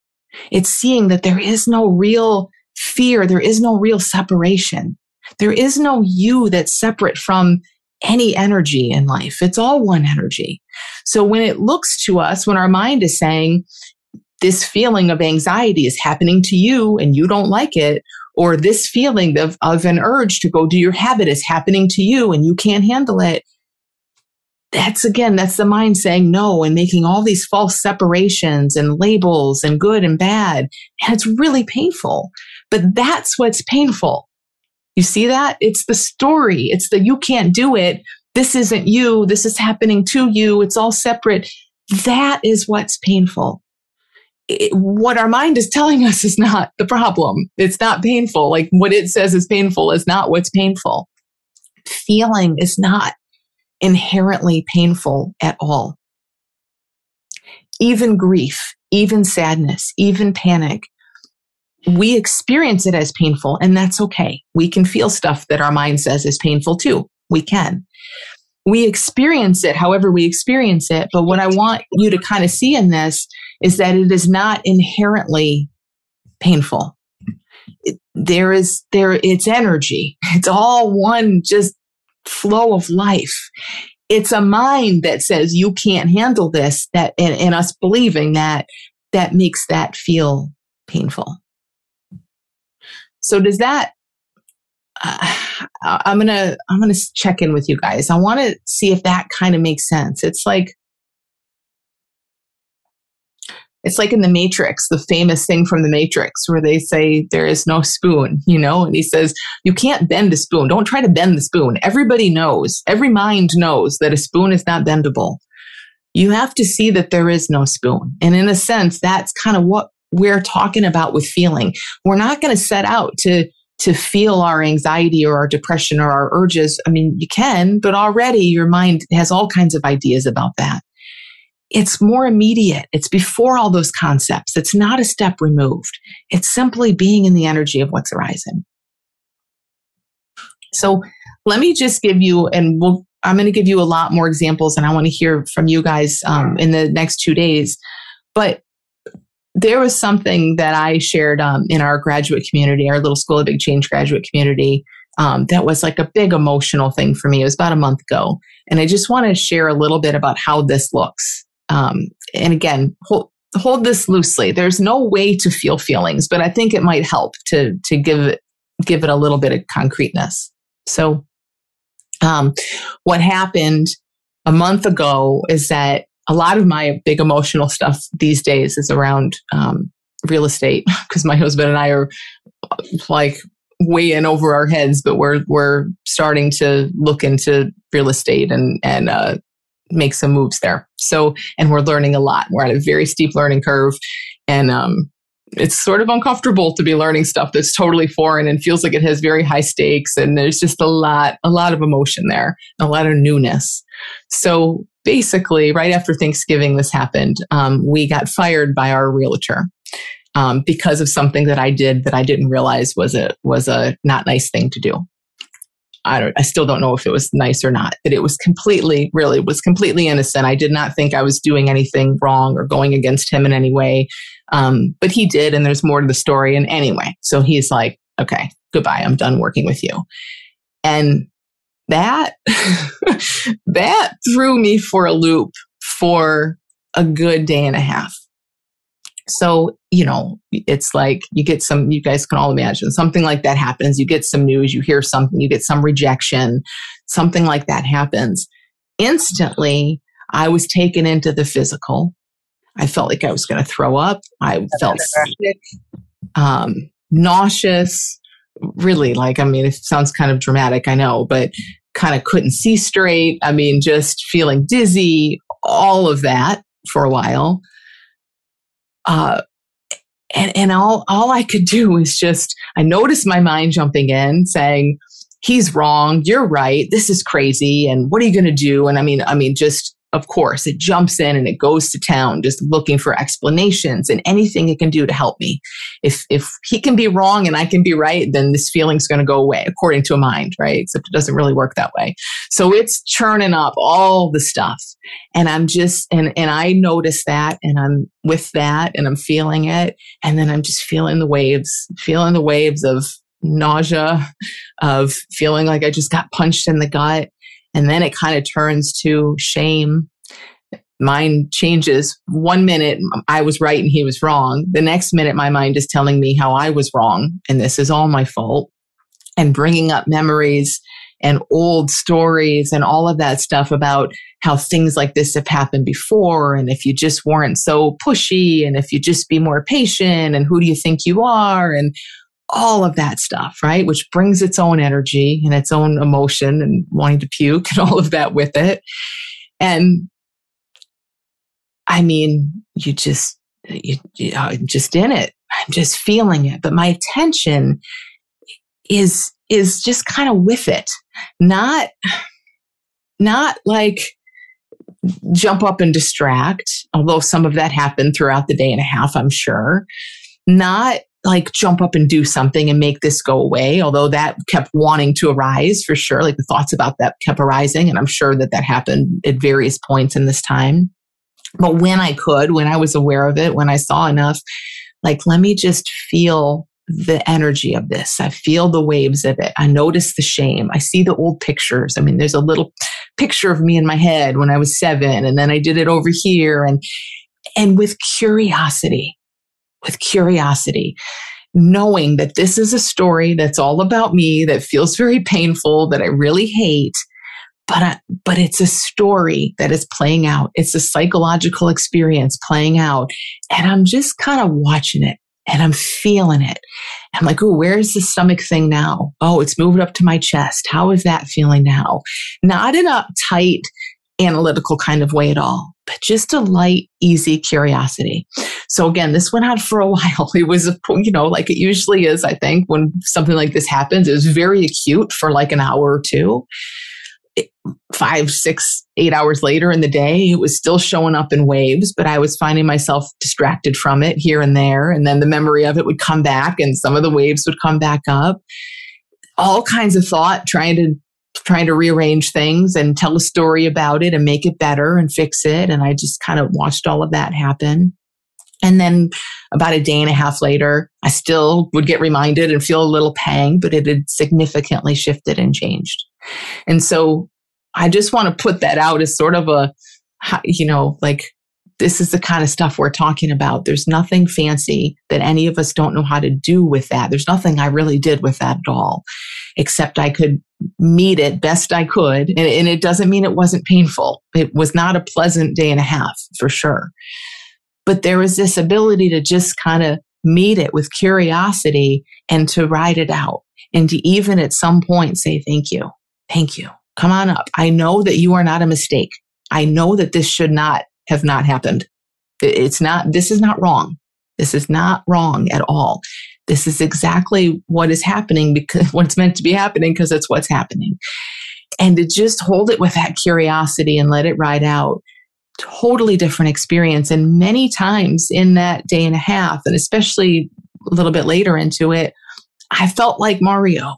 Speaker 1: It's seeing that there is no real fear. There is no real separation. There is no you that's separate from any energy in life. It's all one energy. So when it looks to us, when our mind is saying, this feeling of anxiety is happening to you and you don't like it, or this feeling of, of an urge to go do your habit is happening to you and you can't handle it, that's again, that's the mind saying no and making all these false separations and labels and good and bad. And it's really painful. But that's what's painful. You see that? It's the story. It's the you can't do it. This isn't you. This is happening to you. It's all separate. That is what's painful. It, what our mind is telling us is not the problem. It's not painful. Like what it says is painful is not what's painful. Feeling is not inherently painful at all. Even grief, even sadness, even panic, we experience it as painful, and that's okay. We can feel stuff that our mind says is painful too. We can. We experience it however we experience it. But what I want you to kind of see in this is that it is not inherently painful. It, there is there it's energy it's all one just flow of life. It's a mind that says you can't handle this that and, and us believing that that makes that feel painful. So does that uh, [sighs] I'm going to I'm going to check in with you guys. I want to see if that kind of makes sense. It's like it's like in the Matrix, the famous thing from the Matrix where they say there is no spoon, you know, and he says, you can't bend a spoon. Don't try to bend the spoon. Everybody knows, every mind knows that a spoon is not bendable. You have to see that there is no spoon. And in a sense, that's kind of what we're talking about with feeling. We're not going to set out to to feel our anxiety or our depression or our urges. I mean, you can, but already your mind has all kinds of ideas about that it's more immediate. It's before all those concepts. It's not a step removed. It's simply being in the energy of what's arising. So let me just give you, and we'll, I'm going to give you a lot more examples, and I want to hear from you guys um, in the next two days. But there was something that I shared um, in our graduate community, our little School of Big Change graduate community, Um, that was like a big emotional thing for me. It was about a month ago. And I just want to share a little bit about how this looks. Um, and again, hold, hold this loosely. There's no way to feel feelings, but I think it might help to, to give it, give it a little bit of concreteness. So, um, what happened a month ago is that a lot of my big emotional stuff these days is around um, real estate [laughs] because my husband and I are like way in over our heads, but we're we're starting to look into real estate and and uh, make some moves there. So and we're learning a lot. We're at a very steep learning curve, and um, it's sort of uncomfortable to be learning stuff that's totally foreign and feels like it has very high stakes. And there's just a lot a lot of emotion there, a lot of newness. So basically, right after Thanksgiving, this happened. Um, we got fired by our realtor um, because of something that I did that I didn't realize was a was a not nice thing to do. I don't. I still don't know if it was nice or not. That it was completely, really, was completely innocent. I did not think I was doing anything wrong or going against him in any way. Um, but he did, and there's more to the story. And anyway, so he's like, "Okay, goodbye. I'm done working with you." And that [laughs] that threw me for a loop for a good day and a half. So, you know, it's like you get some, you guys can all imagine something like that happens. You get some news, you hear something, you get some rejection, something like that happens. Instantly, I was taken into the physical. I felt like I was going to throw up. I felt sick, um, nauseous, really like, I mean, it sounds kind of dramatic, I know, but kind of couldn't see straight. I mean, just feeling dizzy, all of that for a while. Uh, and and all all I could [laughs] do was just I noticed my mind jumping in saying he's wrong. You're right. This is crazy. And what are you going to do? And I mean I mean just of course it jumps in and it goes to town just looking for explanations and anything it can do to help me. If if he can be wrong and i can be right then this feeling's going to go away according to a mind right? Except it doesn't really work that way. So it's churning up all the stuff. And i'm just and and i notice that and i'm with that and i'm feeling it. And then i'm just feeling the waves feeling the waves of nausea of feeling like i just got punched in the gut and then it kind of turns to shame. Mind changes. One minute I was right and he was wrong. The next minute my mind is telling me how I was wrong and this is all my fault. And bringing up memories and old stories and all of that stuff about how things like this have happened before. And if you just weren't so pushy and if you just be more patient and who do you think you are and all of that stuff, right? Which brings its own energy and its own emotion and wanting to puke and [laughs] all of that with it. And I mean, you just, you, you know, just in it. I'm just feeling it. But my attention is, is just kind of with it. Not, not like jump up and distract, although some of that happened throughout the day and a half, I'm sure. Not like jump up and do something and make this go away. Although that kept wanting to arise for sure. Like the thoughts about that kept arising. And I'm sure that that happened at various points in this time. But when I could, when I was aware of it, when I saw enough, like, let me just feel the energy of this. I feel the waves of it. I notice the shame. I see the old pictures. I mean, there's a little picture of me in my head when I was seven, and then I did it over here. And, and with curiosity, with curiosity, knowing that this is a story that's all about me, that feels very painful, that I really hate. But, I, but it's a story that is playing out. It's a psychological experience playing out. And I'm just kind of watching it and I'm feeling it. I'm like, oh, where's the stomach thing now? Oh, it's moved up to my chest. How is that feeling now? Not in a tight, analytical kind of way at all, but just a light, easy curiosity. So again, this went on for a [laughs] while. It was, you know, like it usually is, I think, when something like this happens, it was very acute for like an hour or two. Five, six, eight hours later in the day, it was still showing up in waves, but I was finding myself distracted from it here and there. And then the memory of it would come back and some of the waves would come back up. All kinds of thought trying to trying to rearrange things and tell a story about it and make it better and fix it. And I just kind of watched all of that happen. And then about a day and a half later, I still would get reminded and feel a little pang, but it had significantly shifted and changed. And so I just want to put that out as sort of a, you know, like this is the kind of stuff we're talking about. There's nothing fancy that any of us don't know how to do with that. There's nothing I really did with that at all, except I could meet it best I could. And, and it doesn't mean it wasn't painful. It was not a pleasant day and a half for sure. But there was this ability to just kind of meet it with curiosity and to ride it out and to even at some point say, thank you. Thank you. Come on up. I know that you are not a mistake. I know that this should not have not happened. It's not, this is not wrong. This is not wrong at all. This is exactly what is happening because [laughs] what's meant to be happening because it's what's happening. And to just hold it with that curiosity and let it ride out. Totally different experience. And many times in that day and a half, and especially a little bit later into it, I felt like Mario.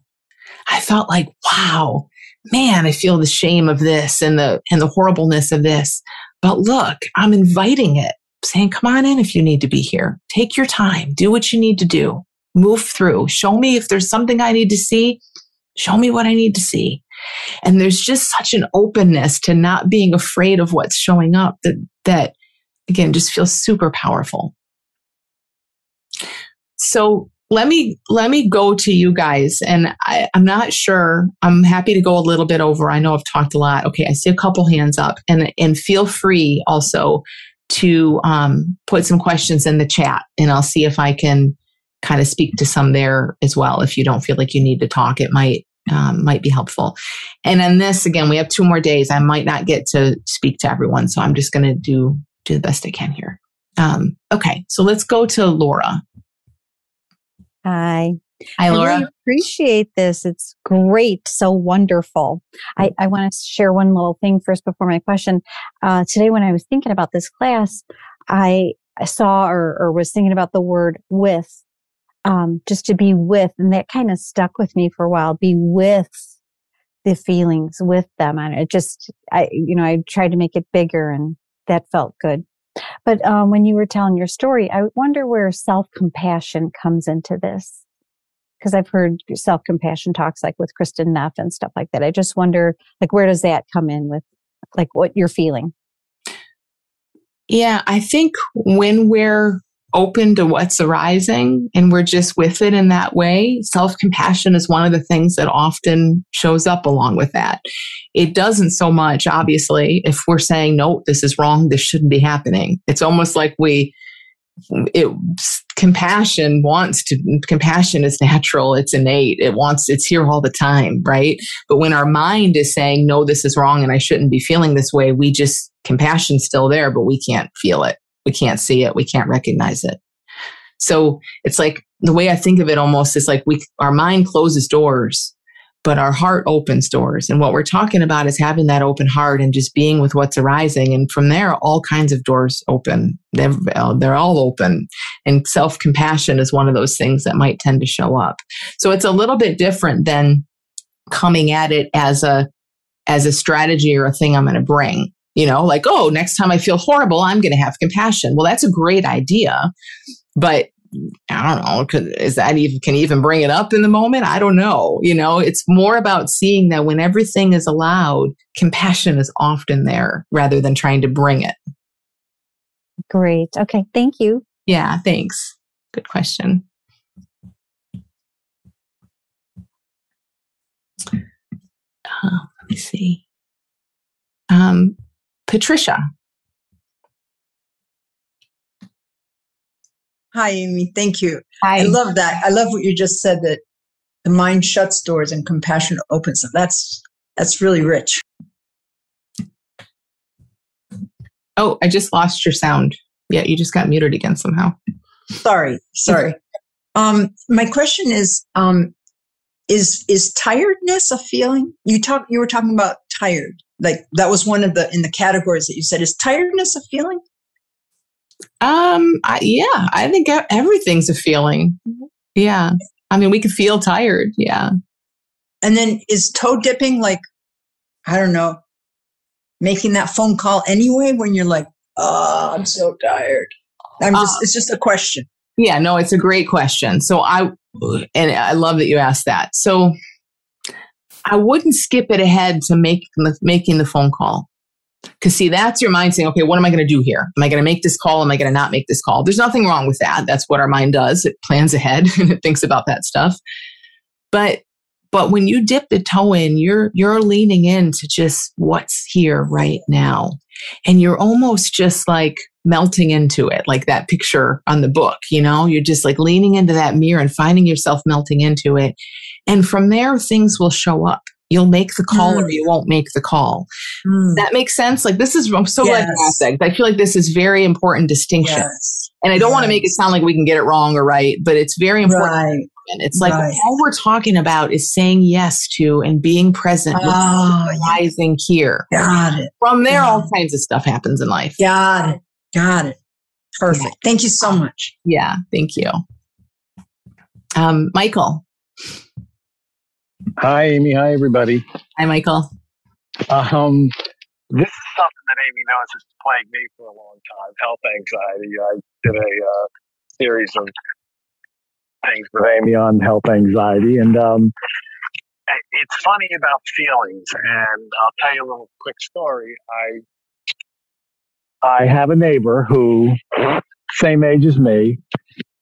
Speaker 1: I felt like, wow, man, I feel the shame of this and the and the horribleness of this. But look, I'm inviting it, saying, come on in if you need to be here. Take your time. Do what you need to do. Move through. Show me if there's something I need to see. Show me what I need to see. And there's just such an openness to not being afraid of what's showing up that, that again, just feels super powerful. So let me let me go to you guys and I, am not sure. I'm happy to go a little bit over. I know i've talked a lot. Okay i see a couple hands up and and feel free also to um, put some questions in the chat and i'll see if i can kind of speak to some there as well. If you don't feel like you need to talk it might um, might be helpful. And on this again we have two more days. I might not get to speak to everyone so i'm just going to do do the best i can here. Um, okay so let's go to laura
Speaker 5: Hi.
Speaker 1: Hi, Laura.
Speaker 5: I really appreciate this. It's great. So wonderful. I, I want to share one little thing first before my question. Uh, today, when I was thinking about this class, I, I saw or, or was thinking about the word with, um, just to be with. And that kind of stuck with me for a while. Be with the feelings with them. And it just, I, you know, I tried to make it bigger and that felt good. But um, when you were telling your story, I wonder where self compassion comes into this. Because I've heard self compassion talks like with Kristin Neff and stuff like that. I just wonder, like, where does that come in with, like, what you're feeling?
Speaker 1: Yeah, I think when we're open to what's arising and we're just with it in that way, self compassion is one of the things that often shows up along with that. It doesn't so much, obviously, if we're saying, no, this is wrong, this shouldn't be happening. It's almost like we, it compassion wants to compassion is natural. It's innate. It wants it's here all the time right? But when our mind is saying no this is wrong and i shouldn't be feeling this way we just compassion's still there but we can't feel it we can't see it we can't recognize it. So it's like the way i think of it almost is like we our mind closes doors but our heart opens doors. And what we're talking about is having that open heart and just being with what's arising. And from there all kinds of doors open. They're, uh, they're all open. And self-compassion is one of those things that might tend to show up. So it's a little bit different than coming at it as a as a strategy or a thing i'm going to bring you know, like, oh, next time I feel horrible, I'm going to have compassion. Well, that's a great idea. But I don't know, cause is that even, can even bring it up in the moment? I don't know. You know, it's more about seeing that when everything is allowed, compassion is often there rather than trying to bring it.
Speaker 5: Great. Okay. Thank you.
Speaker 1: Yeah. Thanks. Good question. Uh, let me see. Um, Patricia.
Speaker 6: Hi, Amy. Thank you.
Speaker 1: Hi.
Speaker 6: I love that. I love what you just said that the mind shuts doors and compassion opens them. That's that's really rich.
Speaker 1: Oh, I just lost your sound. Yeah, you just got muted again somehow.
Speaker 6: Sorry, sorry. um, my question is, um, is is tiredness a feeling? You talk. You were talking about tired like that was one of the in the categories that you said is tiredness a feeling
Speaker 1: um I, yeah i think everything's a feeling yeah i mean we can feel tired yeah
Speaker 6: and then is toe dipping like i don't know making that phone call anyway when you're like oh i'm so tired I'm just, uh, it's just a question.
Speaker 1: Yeah, no, it's a great question. So I, and I love that you asked that. So I wouldn't skip it ahead to make making the phone call. Because see, that's your mind saying, okay, what am I going to do here? Am I going to make this call? Am I going to not make this call? There's nothing wrong with that. That's what our mind does. It plans ahead [laughs] and it thinks about that stuff. But but when you dip the toe in, you're you're leaning into just what's here right now. And you're almost just like melting into it, like that picture on the book, you know? You're just like leaning into that mirror and finding yourself melting into it. And from there things will show up. You'll make the call mm. or you won't make the call. Mm. That makes sense. Like this is I'm so yes. glad you I feel like this is very important distinction. Yes. And I don't want to make it sound like we can get it wrong or right, but it's very important. Right. It's like right. all we're talking about is saying yes to and being present, oh, realizing yeah. here.
Speaker 6: Got it.
Speaker 1: From there, all kinds of stuff happens in life.
Speaker 6: Got it. Got it. Perfect. Yeah. Thank you so much.
Speaker 1: Yeah. Thank you. Um, Michael.
Speaker 7: Hi, Amy. Hi, everybody.
Speaker 1: Hi, Michael.
Speaker 7: Um, this is something that Amy knows has plagued me for a long time health anxiety. I did a uh, series of things with Amy on health anxiety. And um, it's funny about feelings. And I'll tell you a little quick story. I I have a neighbor who, same age as me,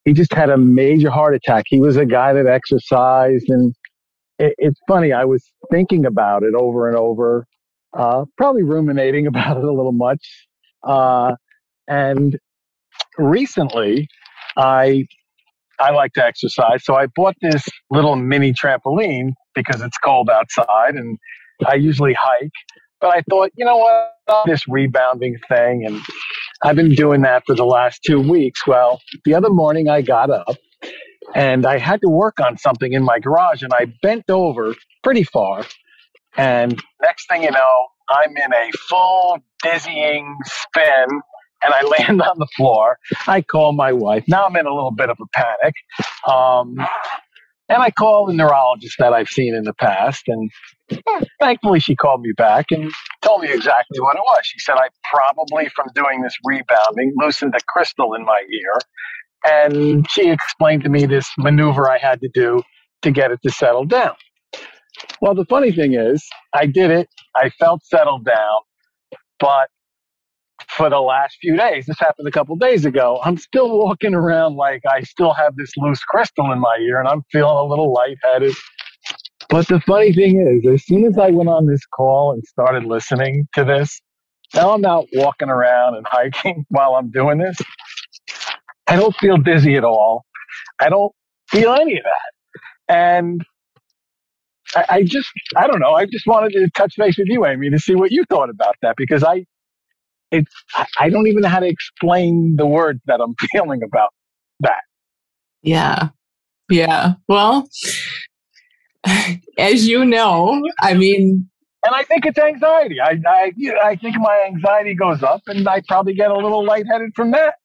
Speaker 7: he just had a major heart attack. He was a guy that exercised, and it, it's funny. I was thinking about it over and over, uh, probably ruminating [laughs] about it a little much. Uh, and recently, I I like to exercise. So I bought this little mini trampoline because it's cold outside and I usually hike. But I thought, you know what, this rebounding thing. And I've been doing that for the last two weeks. Well, the other morning I got up and I had to work on something in my garage and I bent over pretty far. And next thing you know, I'm in a full dizzying spin and I [laughs] land on the floor. I call my wife. Now I'm in a little bit of a panic. Um, and I call the neurologist that I've seen in the past. And thankfully, she called me back and told me exactly what it was. She said, I probably, from doing this rebounding, loosened a crystal in my ear. And she explained to me this maneuver I had to do to get it to settle down. Well, the funny thing is, I did it. I felt settled down, but for the last few days. This happened a couple days ago. I'm still walking around like I still have this loose crystal in my ear and I'm feeling a little lightheaded. But the funny thing is, as soon as I went on this call and started listening to this, now I'm out walking around and hiking [laughs] while I'm doing this. I don't feel dizzy at all. I don't feel any of that. And I, I just, I don't know. I just wanted to touch base with you, Amy, to see what you thought about that because I, it's I don't even know how to explain the words that I'm [laughs] feeling about that.
Speaker 1: Yeah. Yeah. Well, [laughs] as you know, I mean,
Speaker 7: and I think it's anxiety. I, I, I think my anxiety goes up, and I probably get a little lightheaded from that.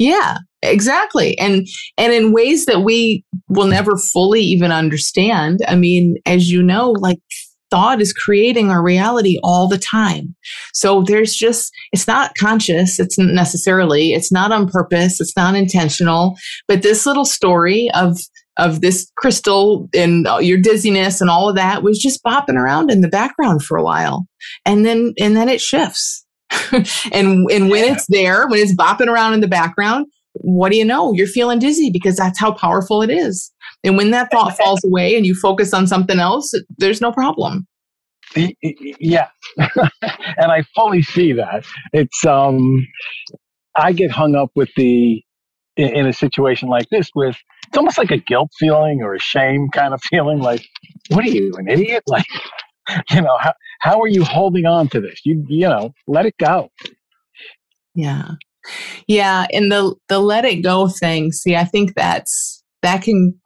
Speaker 1: Yeah, exactly. And and in ways that we will never fully even understand. I mean, as you know, like thought is creating our reality all the time. So there's just, it's not conscious. It's necessarily, it's not on purpose. It's not intentional, but this little story of, of this crystal and your dizziness and all of that was just bopping around in the background for a while. And then, and then it shifts. [laughs] and, and when it's there, when it's bopping around in the background, what do you know? You're feeling dizzy because that's how powerful it is. And when that thought [laughs] falls away and you focus on something else, there's no problem.
Speaker 7: Yeah. [laughs] and I fully see that. It's, um, I get hung up with the, in, in a situation like this with, it's almost like a guilt feeling or a shame kind of feeling like, what are you, an idiot? Like, [laughs] you know, how, how are you holding on to this? You, you know, let it go.
Speaker 1: Yeah. Yeah. And the, the let it go thing, see, I think that's, that can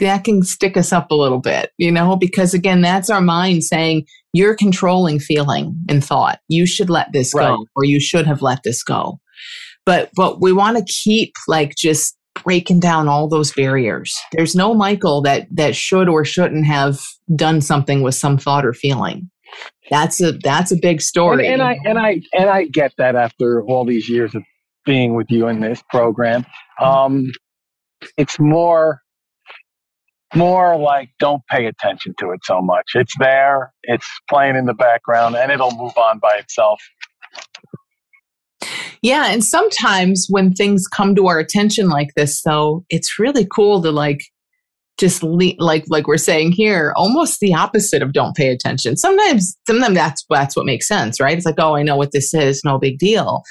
Speaker 1: that can stick us up a little bit, you know, because again, that's our mind saying you're controlling feeling and thought. You should let this right. go or you should have let this go. But but we want to keep like just breaking down all those barriers. There's no Michael that that should or shouldn't have done something with some thought or feeling. That's a that's a big story.
Speaker 7: And, and I and I and I get that after all these years of being with you in this program. Um, it's more more like don't pay attention to it so much. It's there, it's playing in the background, and it'll move on by itself.
Speaker 1: Yeah, and sometimes when things come to our attention like this, though, it's really cool to like just le- like like we're saying here, almost the opposite of don't pay attention. Sometimes, sometimes that's that's what makes sense, right? It's like, oh, I know what this is, no big deal.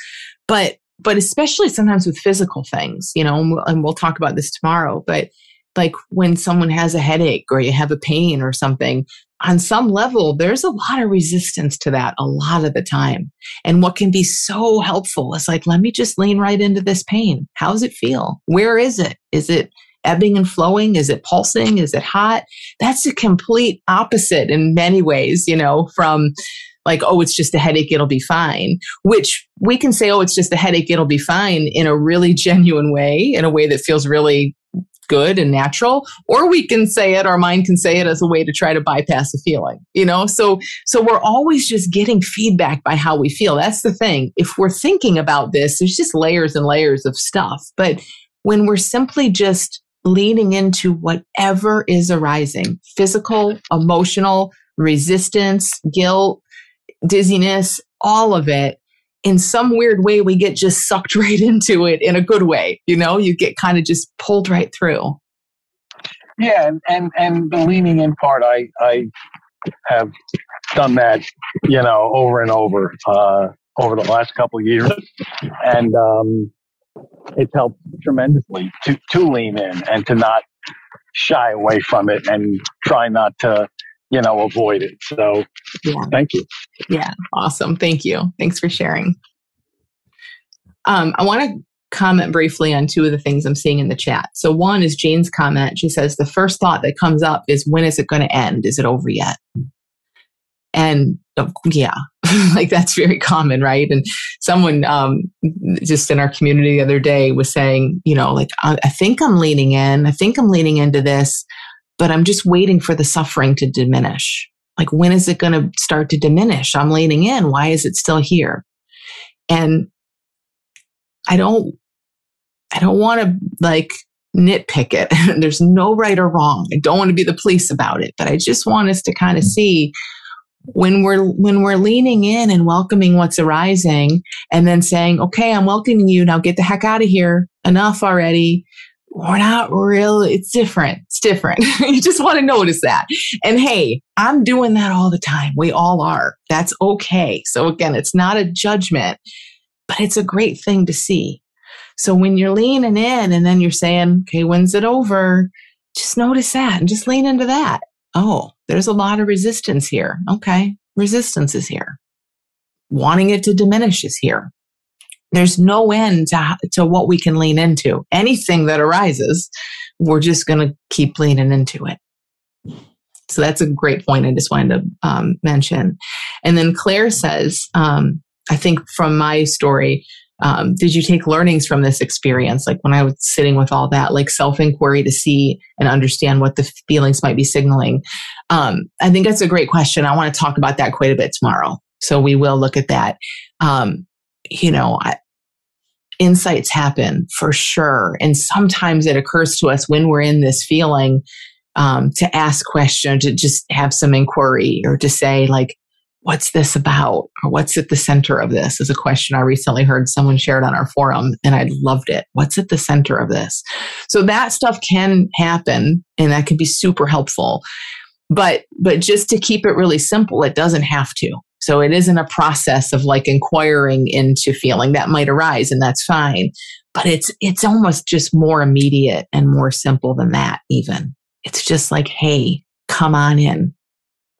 Speaker 1: But but especially sometimes with physical things, you know, and we'll, and we'll talk about this tomorrow. But like when someone has a headache or you have a pain or something, on some level, there's a lot of resistance to that a lot of the time. And what can be so helpful is like, let me just lean right into this pain. How does it feel? Where is it? Is it ebbing and flowing? Is it pulsing? Is it hot? That's a complete opposite in many ways, you know, from like, oh, it's just a headache, it'll be fine, which we can say, oh, it's just a headache, it'll be fine in a really [laughs] genuine way, in a way that feels really good and natural or we can say it our mind can say it as a way to try to bypass a feeling you know so so we're always just getting feedback by how we feel that's the thing if we're thinking about this there's just layers and layers of stuff but when we're simply just leaning into whatever is arising physical emotional resistance guilt dizziness all of it in some weird way, we get just sucked [laughs] right into it in a good way. You know, you get kind of just pulled right through.
Speaker 7: Yeah, and, and and the leaning in part, I I have done that, you know, over and over uh, over the last couple years, and um, it's helped tremendously to to lean in and to not shy away from it and try not to you know, avoid it. So yeah. thank you.
Speaker 1: Yeah. Awesome. Thank you. Thanks for sharing. Um, I want to comment briefly on two of the things I'm seeing in the chat. So one is Jane's comment. She says, the first thought that comes up is, when is it going to end? Is it over yet? And yeah, [laughs] like that's very common, right? And someone um, just in our community the other day was saying, you know, like, I, I think I'm leaning in. I think I'm leaning into this but I'm just waiting for the suffering to diminish. Like, when is it going to start to diminish? I'm leaning in. Why is it still here? And I don't, I don't want to like nitpick it. [laughs] There's no right or wrong. I don't want to be the police about it, but I just want us to kind of see when we're when we're leaning in and welcoming what's arising and then saying okay i'm welcoming you now get the heck out of here enough already we're not real. It's different. It's different. [laughs] you just want to notice that. And hey, I'm doing that all the time. We all are. That's okay. So again, it's not a judgment, but it's a great thing to see. So when you're leaning in and then you're saying, okay, when's it over? Just notice that and just lean into that. Oh, there's a lot of resistance here. Okay. Resistance is here. Wanting it to diminish is here there's no end to, to what we can lean into. Anything that arises, we're just going to keep leaning into it. So that's a great point I just wanted to um, mention. And then Claire says, um, I think from my story, um, did you take learnings from this experience? Like when I was sitting with all that, like self inquiry to see and understand what the feelings might be signaling. Um, I think that's a great question. I want to talk about that quite a bit tomorrow. So we will look at that. Um, you know, I, insights happen for sure. And sometimes it occurs to us when we're in this feeling um, to ask questions, to just have some inquiry or to say, like, what's this about? Or what's at the center of this? Is a question I recently heard someone shared on our forum and I loved it. What's at the center of this? So that stuff can happen and that can be super helpful. But, but just to keep it really simple, it doesn't have to. So it isn't a process of like inquiring into feeling that might arise and that's fine. But it's it's almost just more immediate and more simple than that even. It's just like, hey, come on in.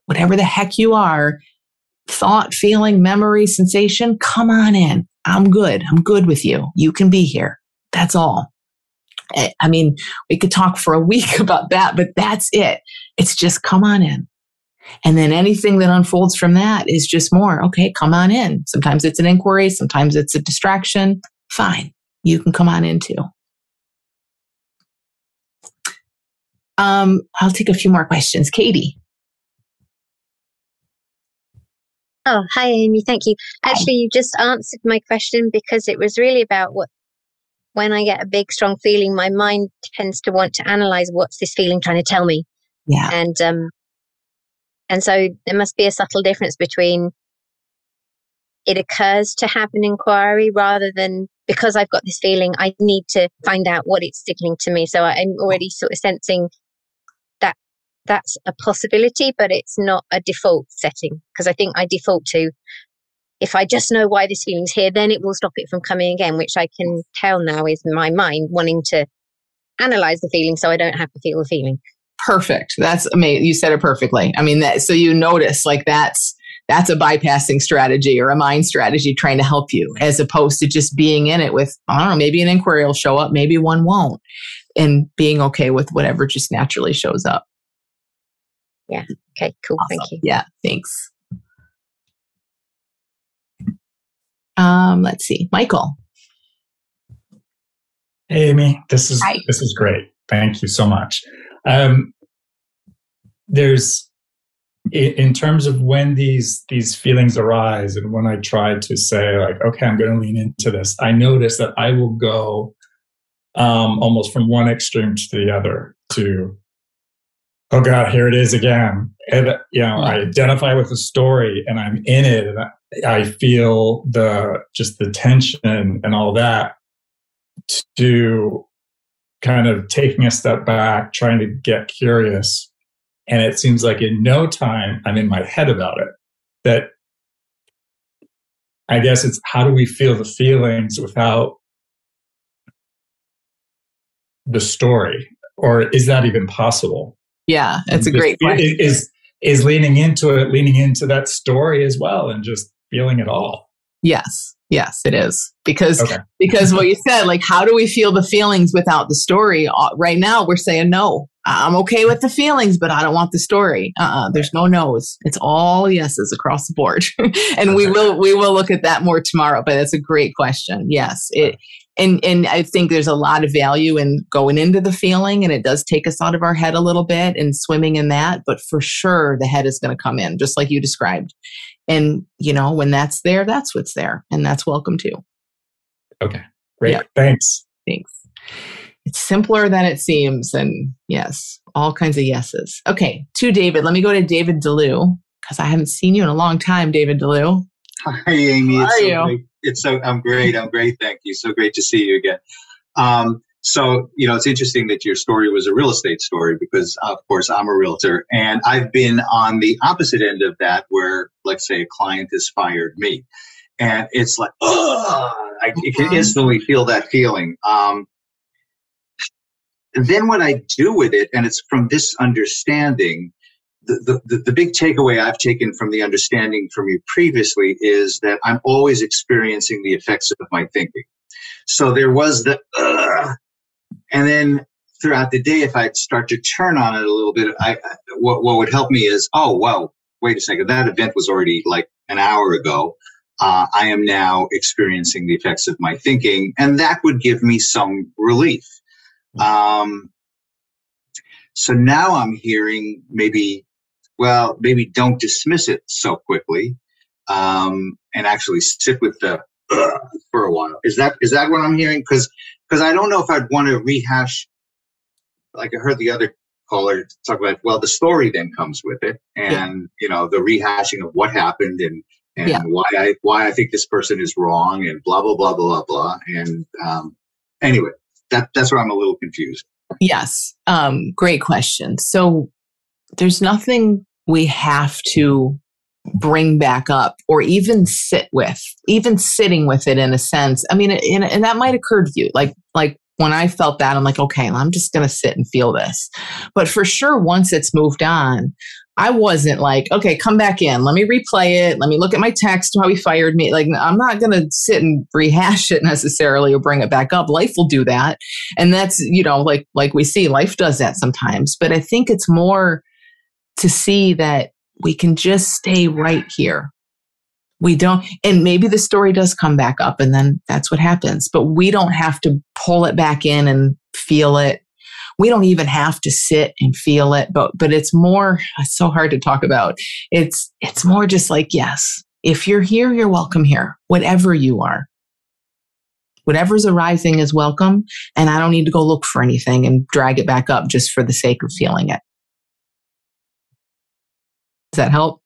Speaker 1: Whatever the heck you are, thought, feeling, memory, sensation, come on in. I'm good. I'm good with you. You can be here. That's all. Eh, I mean, we could talk for a [laughs] week about that, but that's it. It's just come on in. And then anything that unfolds from that is just more, okay, come on in. Sometimes it's an inquiry, sometimes it's a distraction. Fine, you can come on in too. Um, I'll take a few more questions. Katie.
Speaker 8: Oh, hi, Amy. Thank you. Actually, you just answered my question because it was really about what, when I get a big, strong feeling, my mind tends to want to analyze what's this feeling trying to tell me.
Speaker 1: Yeah.
Speaker 8: And, um, and so there must be a subtle difference between it occurs to have an inquiry rather than because I've got this feeling, I need to find out what it's signaling to me. So I'm already sort of sensing that's a possibility, but it's not a default setting because I think I default to if I just know why this feeling's here, then it will stop it from coming again, which I can tell now is my mind wanting to analyze the feeling so I don't have to feel the feeling.
Speaker 1: Perfect. That's amazing. You said it perfectly. I mean, that, so you notice like that's, that's a bypassing strategy or a mind strategy trying to help you as opposed to just being in it with, I don't know, maybe an inquiry will show up, maybe one won't, and being okay with whatever just naturally shows up.
Speaker 8: Yeah. Okay, cool. Awesome. Thank you.
Speaker 1: Yeah, thanks. Um, let's see, Michael.
Speaker 9: Hey, Amy, this is Hi. this is great. Thank you so much. Um, there's in terms of when these these feelings arise and when i try to say like okay i'm going to lean into this i notice that i will go um, almost from one extreme to the other to oh god here it is again. And you know i hmm. identify with the story and i'm in it and I, I feel the just the tension and all that to kind of taking a step back trying to get curious. And it seems like in no time i'm in my head about it. That i guess it's how do we feel the feelings without the story? Or is that even possible
Speaker 1: yeah, that's a great question.
Speaker 9: Is is leaning into it, leaning into that story as well, and just feeling it all.
Speaker 1: Yes, yes, it is because okay. because what you said, like, how do we feel the feelings without the story? Uh, right now, we're saying no. I'm okay with the feelings, but I don't want the story. Uh-uh, there's no no's. It's all yeses across the board, [laughs] and we will we will look at that more tomorrow. But that's a great question. Yes, it and and I think there's a lot of value in going into the feeling, and it does take us out of our head a little bit and swimming in that. But for sure, the head is going to come in, just like you described. And you know, when that's there, that's what's there, and that's welcome too.
Speaker 9: Okay, great. Yeah. Thanks.
Speaker 1: Thanks. It's simpler than it seems, and yes, all kinds of yeses. Okay, to David. Let me go to David Delu because I haven't seen you in a long time, David Delu.
Speaker 10: Hi, Amy.
Speaker 1: How are you?
Speaker 10: Great it's so I'm great. I'm great. Thank you. So great to see you again. Um, so you know, it's interesting that your story was a real estate story because, of course, I'm a realtor, and I've been on the opposite end of that, where, let's say, a client has fired me, and it's like, oh, [gasps] I can mm-hmm. instantly feel that feeling. Um, then what I do with it, and it's from this understanding the, the, the big takeaway I've taken from the understanding from you previously is that I'm always experiencing the effects of my thinking. So there was the, uh, and then throughout the day, if I start to turn on it a little bit, I, what, what would help me is, oh, wow, wait a second. That event was already like an hour ago. Uh, I am now experiencing the effects of my thinking, and that would give me some relief. Um, so now I'm hearing maybe well, maybe don't dismiss it so quickly, um, and actually sit with the uh, [clears throat] for a while. Is that is that what I'm hearing? Because because I don't know if I'd want to rehash. Like I heard the other caller talk about, well, the story then comes with it, and yeah. you know the rehashing of what happened and and yeah. why I why I think this person is wrong and blah blah blah blah blah. And um, anyway, that that's where I'm a little confused.
Speaker 1: Yes, um, great question. So there's nothing we have to bring back up or even sit with even sitting with it in a sense. I mean and, and that might occur to you. Like like when i felt that i'm like okay i'm just going to sit and feel this. But for sure once it's moved on i wasn't like okay come back in. Let me replay it. Let me look at my text how he fired me. Like i'm not going to sit and rehash it [laughs] necessarily or bring it back up. Life will do that. And that's you know like like we see life does that sometimes. But i think it's more to see that we can just stay right here. We don't, and maybe the story does come back up and then that's what happens, but we don't have to pull it back in and feel it. We don't even have to sit and feel it, but, but it's more, it's so hard to talk about. It's, it's more just like, yes, If you're here, you're welcome here, whatever you are. Whatever's arising is welcome. And I don't need to go look for anything and drag it back up just for the sake of feeling it. Does that help?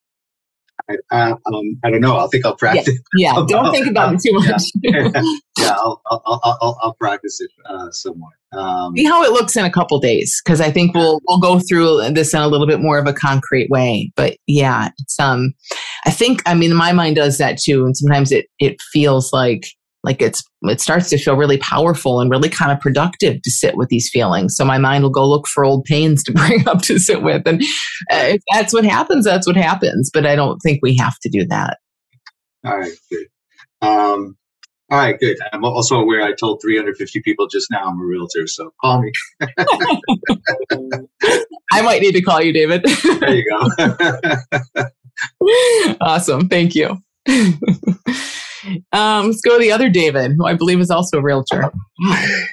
Speaker 10: I, uh, um, I don't know. I think I'll practice.
Speaker 1: Yeah, [laughs] yeah. don't think about it too much.
Speaker 10: yeah, [laughs] yeah I'll, I'll, I'll, I'll, practice it uh, somewhat.
Speaker 1: Um, See how it looks in a couple days, because I think we'll we'll go through this in a little bit more of a concrete way. But yeah, it's um, I think I mean my mind does that too, and sometimes it it feels like like it's it starts to feel really powerful and really kind of productive to sit with these feelings. So my mind will go look for old pains to [laughs] bring up to sit with. And uh, if that's what happens that's what happens. But i don't think we have to do that.
Speaker 10: All right good. Um, all right good. I'm also aware i told 350 people just now i'm a realtor so call me. [laughs]
Speaker 1: I might need to call you david.
Speaker 10: There you go. [laughs]
Speaker 1: Awesome. Thank you um, let's go to the other David, who I believe is also a realtor.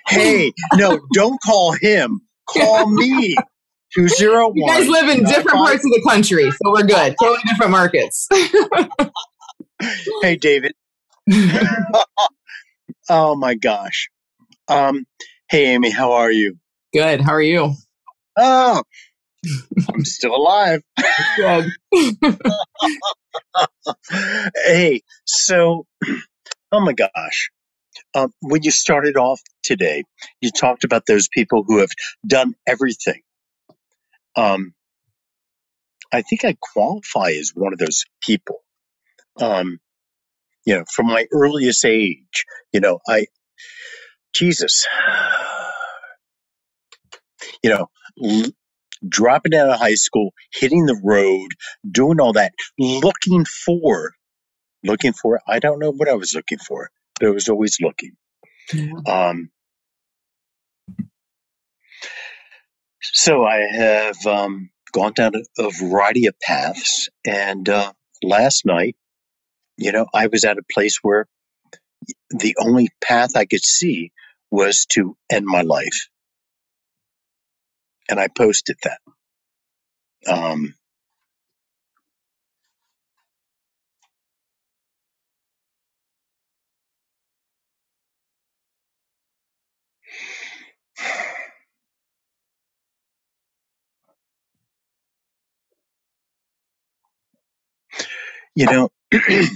Speaker 11: hey, no, don't call him. Call [laughs] me. Two zero one.
Speaker 1: You guys live in different parts of the country, so we're good. Totally different markets.
Speaker 11: hey, David. [laughs] oh my gosh. Um, hey, Amy, how are you?
Speaker 1: Good. How are you?
Speaker 11: Oh, I'm still alive. [laughs] Hey, so, oh my gosh. Um, when you started off today, you talked about those people who have done everything. Um, I think I qualify as one of those people. Um, you know, from my earliest age, you know, I, Jesus, you know, dropping out of high school, hitting the road, doing all that, looking for, looking for, I don't know what I was looking for, but I was always looking. Um, so I have um, gone down a, a, variety of paths, and uh, last night, you know, I was at a place where the only path I could see was to end my life and I posted that. Um, you know, [clears throat]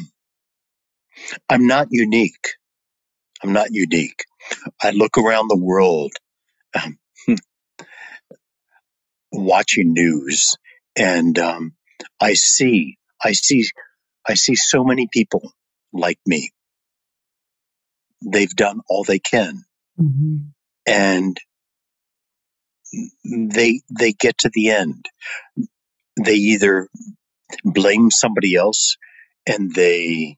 Speaker 11: I'm not unique. I'm not unique. I look around the world. Um, [laughs] watching news and um, I see, I see, I see so many people like me. They've done all they can, mm-hmm. and they they get to the end. They either blame somebody else, and they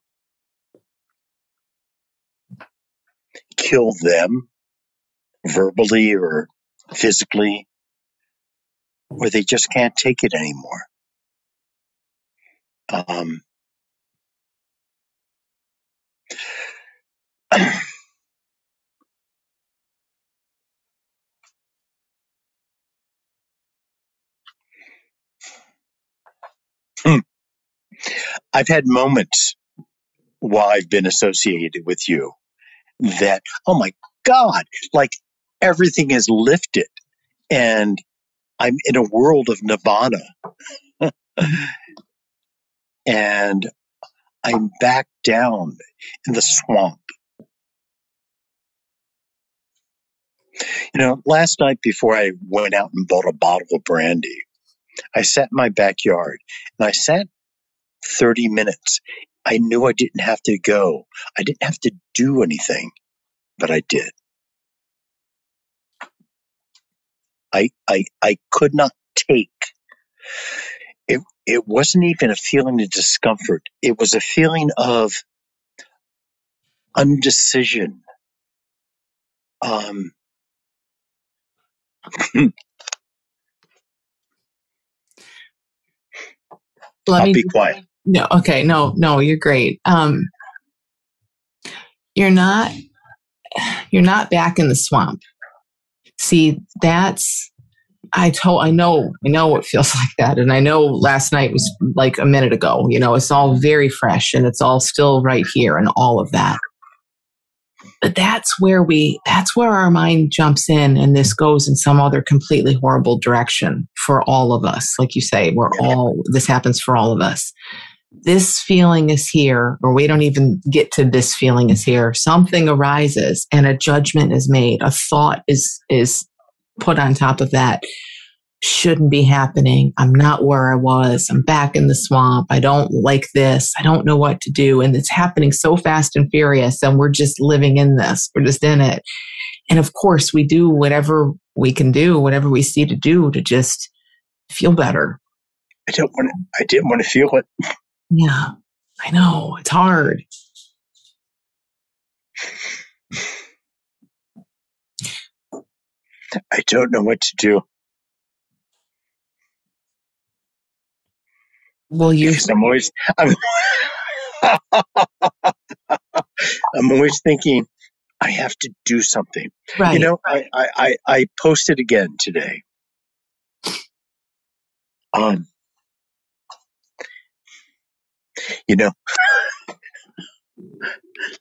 Speaker 11: kill them verbally or physically, or they just can't take it anymore. Um, [clears throat] [clears throat] I've had moments while I've been associated with you that, oh my God, like everything is lifted and I'm in a world of nirvana. [laughs] and I'm back down in the swamp. You know, last night before I went out and bought a bottle of brandy, I sat in my backyard and I sat 30 minutes. I knew I didn't have to go. I didn't have to do anything, but I did. I, I, I could not take. It, it wasn't even a feeling of discomfort. It was a feeling of undecision. Um, [clears throat]
Speaker 1: Let
Speaker 11: I'll
Speaker 1: me
Speaker 11: be quiet.
Speaker 1: No, okay, no, no, you're great. Um, you're not, you're not back in the swamp. See, that's I told, I know, I know it feels [laughs] like that. And I know last night was like a minute ago. You know, it's all very fresh and it's all still right here and all of that. But that's where we, that's where our mind jumps in and this goes in some other completely horrible direction for all of us. Like you say, we're all, this happens for all of us. This feeling is here, or we don't even get to this feeling is here. Something arises and a judgment is made. A thought is, is put on top of that shouldn't be happening. I'm not where I was. I'm back in the swamp. I don't like this. I don't know what to do. And it's happening so fast and furious. And we're just living in this. We're just in it. And of course, we do whatever we can do, whatever we see to do to just feel better.
Speaker 11: I don't want to, I didn't want to feel it.
Speaker 1: Yeah, I know. It's hard.
Speaker 11: I don't know what to do.
Speaker 1: Well, you.
Speaker 11: I'm always. I'm, [laughs] I'm always thinking I have to do something.
Speaker 1: Right.
Speaker 11: You know, I, I, I, I posted again today. Um, you know,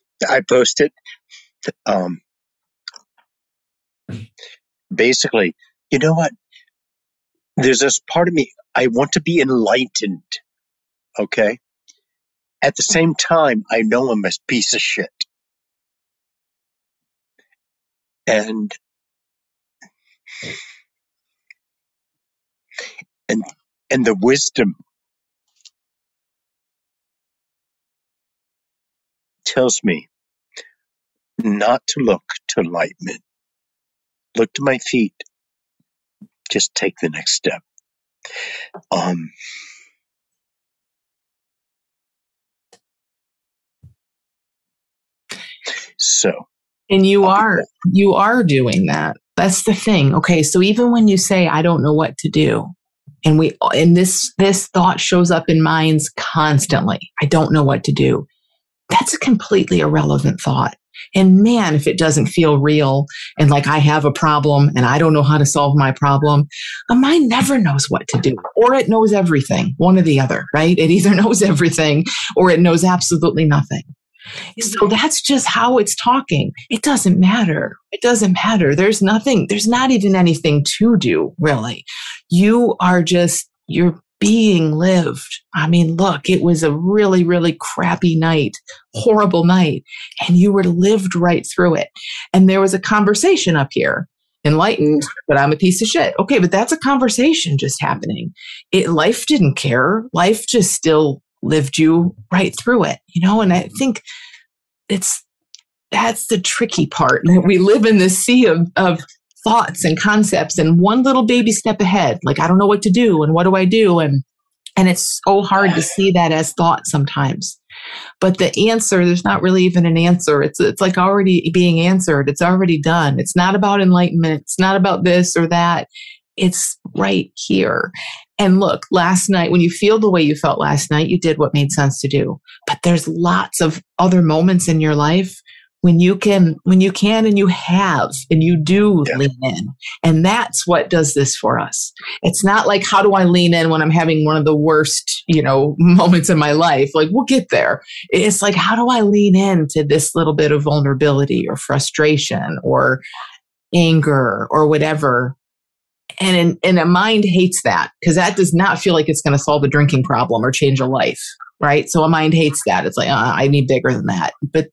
Speaker 11: [laughs] I posted, um, basically, you know what? There's this part of me, I want to be enlightened. Okay. At the same time, I know I'm a piece of shit. And, and, and the wisdom tells me not to look to enlightenment. Look to my feet. Just take the next step. Um, so.
Speaker 1: And you are, you are doing that. That's the thing. Okay. So even when you say, I don't know what to do, and we, and this, this thought shows up in minds constantly. I don't know what to do. That's a completely irrelevant thought. And man, if it doesn't feel real and like I have a problem and I don't know how to solve my problem, a mind never knows what to do or it knows everything, one or the other, right? It either [laughs] knows everything or it knows absolutely nothing. So that's just how it's talking. It doesn't matter. It doesn't matter. There's nothing, there's not even anything to do, really. You are just, you're being lived. I mean, look, it was a really, really crappy night, horrible night, and you were lived right through it. And there was a conversation up here, enlightened, but I'm a piece of shit. Okay, but that's a conversation just happening. It, life didn't care. Life just still lived you right through it, you know? And I think it's, that's the tricky part we live in this sea of, of thoughts and concepts and one little baby step ahead. Like, I don't know what to do and what do I do? And, and it's so hard to see that as thought sometimes. But the answer, there's not really even an answer. It's, it's like already being answered. It's already done. It's not about enlightenment. It's not about this or that. It's right here. And look, last night, when you feel the way you felt last night, you did what made sense to do. But there's lots of other moments in your life when you can when you can and you have and you do yeah. lean in. And that's what does this for us. It's not like how do i lean in when i'm having one of the worst you know [laughs] moments in my life? Like we'll get there. It's like how do i lean into this little bit of vulnerability or frustration or anger or whatever? And and a mind hates that because that does not feel like it's going to solve a drinking problem or change a life right? So a mind hates that. It's like uh, i need bigger than that. But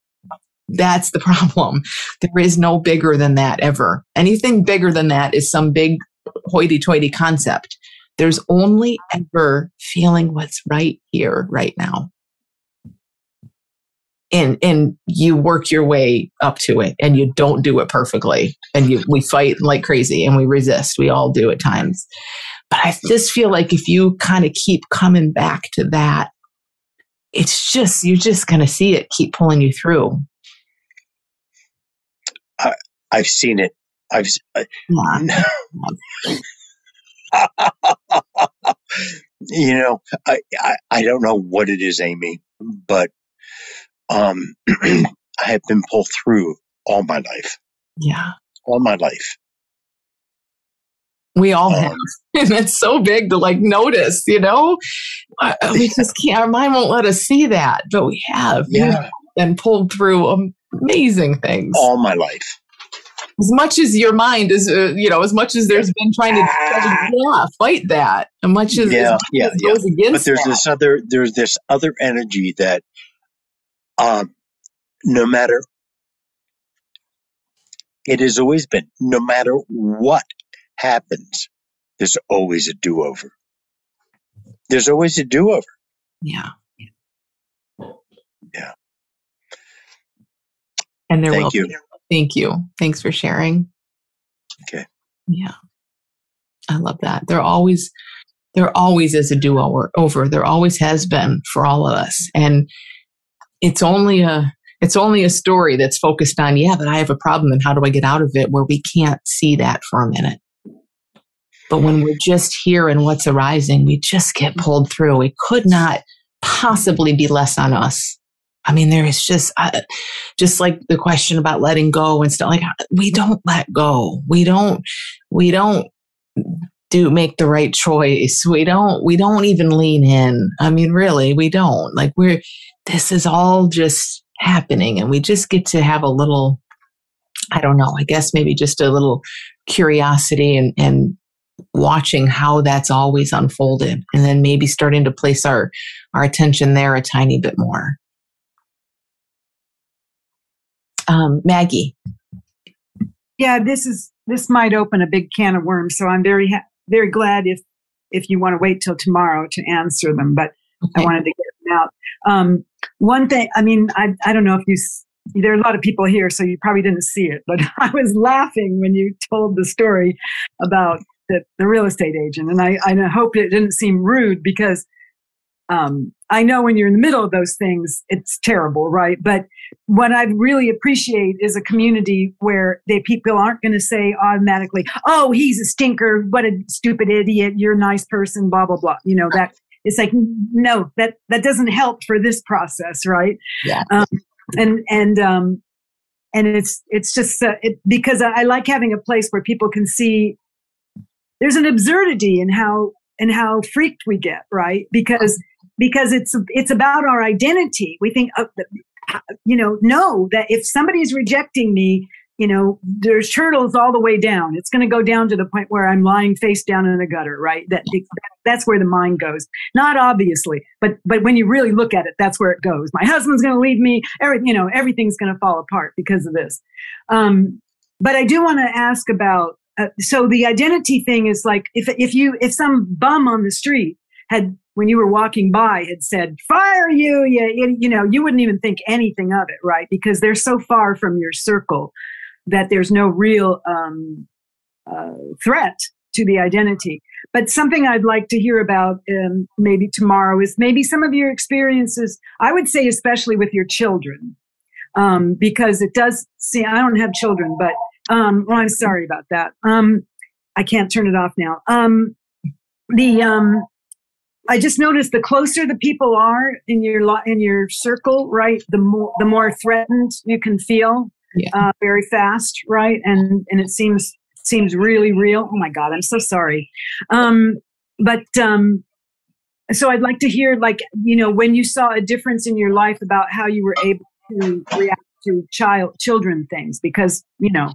Speaker 1: that's the problem. There is no bigger than that ever. Anything bigger than that is some big hoity toity concept. There's only ever feeling what's right here, right now. And, and you work your way up to it and you don't do it perfectly. And you, we fight like crazy and we resist. We all do at times. But I just feel like if you kind of keep coming back to that, it's just, you're just going to see it keep pulling you through.
Speaker 11: I, have seen it. I've. Uh, [laughs] you know, I, I, I don't know what it is, Amy, but um, [clears throat] I have been pulled through all my life.
Speaker 1: Yeah,
Speaker 11: all my life.
Speaker 1: We all have. [laughs] And it's so big to like notice, you know? We just can't, our mind won't let us see that, but we have.
Speaker 11: Yeah.
Speaker 1: And pulled through amazing things.
Speaker 11: All my life.
Speaker 1: As much as your mind is, uh, you know, as much as there's been trying to yeah, fight that, as much as,
Speaker 11: yeah,
Speaker 1: as,
Speaker 11: yeah,
Speaker 1: as
Speaker 11: yeah.
Speaker 1: goes against
Speaker 11: But there's
Speaker 1: that.
Speaker 11: this other, there's this other energy that, um, no matter, it has always been, no matter what happens, there's always a do over. There's always a do over.
Speaker 1: Yeah.
Speaker 11: Yeah.
Speaker 1: And there
Speaker 11: Thank
Speaker 1: will
Speaker 11: you.
Speaker 1: be. Thank you. Thanks for sharing.
Speaker 11: Okay.
Speaker 1: Yeah. I love that. There always there always is a do over over. There always has been for all of us. And it's only a it's only a story that's focused on, yeah, but I have a problem and how do I get out of it where we can't see that for a minute. But when we're just here and what's arising, we just get pulled through. It could not possibly be less on us. I mean, there is just, uh, just like the question about letting go and stuff. Like we don't let go. We don't. We don't do make the right choice. We don't. We don't even lean in. I mean, really, we don't. Like we're. This is all just happening, and we just get to have a little. I don't know. I guess maybe just a little curiosity and and watching how that's always unfolded and then maybe starting to place our our attention there a tiny bit more um, maggie
Speaker 12: Yeah, this is this might open a big can of worms. So I'm very ha- very glad if if you want to wait till tomorrow to answer them. But I wanted to get them out. Um, one thing, I mean, I I don't know if you. There are a lot of people here, so you probably didn't see it. But [laughs] I was laughing when you told the story about the, the real estate agent, and I I hope it didn't seem rude because um, I know when you're in the middle of those things, it's terrible, right? But what I really appreciate is a community where they people aren't going to say automatically, "Oh, he's a stinker. What a stupid idiot. You're a nice person." Blah blah blah. You know that it's like no, that that doesn't help for this process, right?
Speaker 1: Yeah.
Speaker 12: Um, and and um, and it's it's just uh, it, because I, I like having a place where people can see there's an absurdity in how and how freaked we get, right? Because because it's it's about our identity. We think, uh, you know, no, that if somebody's rejecting me, you know, there's turtles all the way down. It's going to go down to the point where I'm lying face down in a gutter, right? That that's where the mind goes. Not obviously, but but when you really look at it, that's where it goes. My husband's going to leave me. Every you know, everything's going to fall apart because of this. Um, but I do want to ask about. Uh, so the identity thing is like if if you if some bum on the street had when you were walking by had said fire you you you know you wouldn't even think anything of it right? Because they're so far from your circle that there's no real um, uh, threat to the identity. But something i'd like to hear about um, maybe tomorrow is maybe some of your experiences i would say especially with your children um, because it does see i don't have children but um, well i'm sorry about that. Um, i can't turn it off now. Um, the um, I just noticed the closer the people are in your lo- in your circle, right? The more the more threatened you can feel
Speaker 1: Yeah.
Speaker 12: uh, very fast, right? And and it seems seems really real. Oh my God, I'm so sorry. Um, but um, so I'd like to hear, like you know, when you saw a difference in your life about how you were able to react to child children things, because you know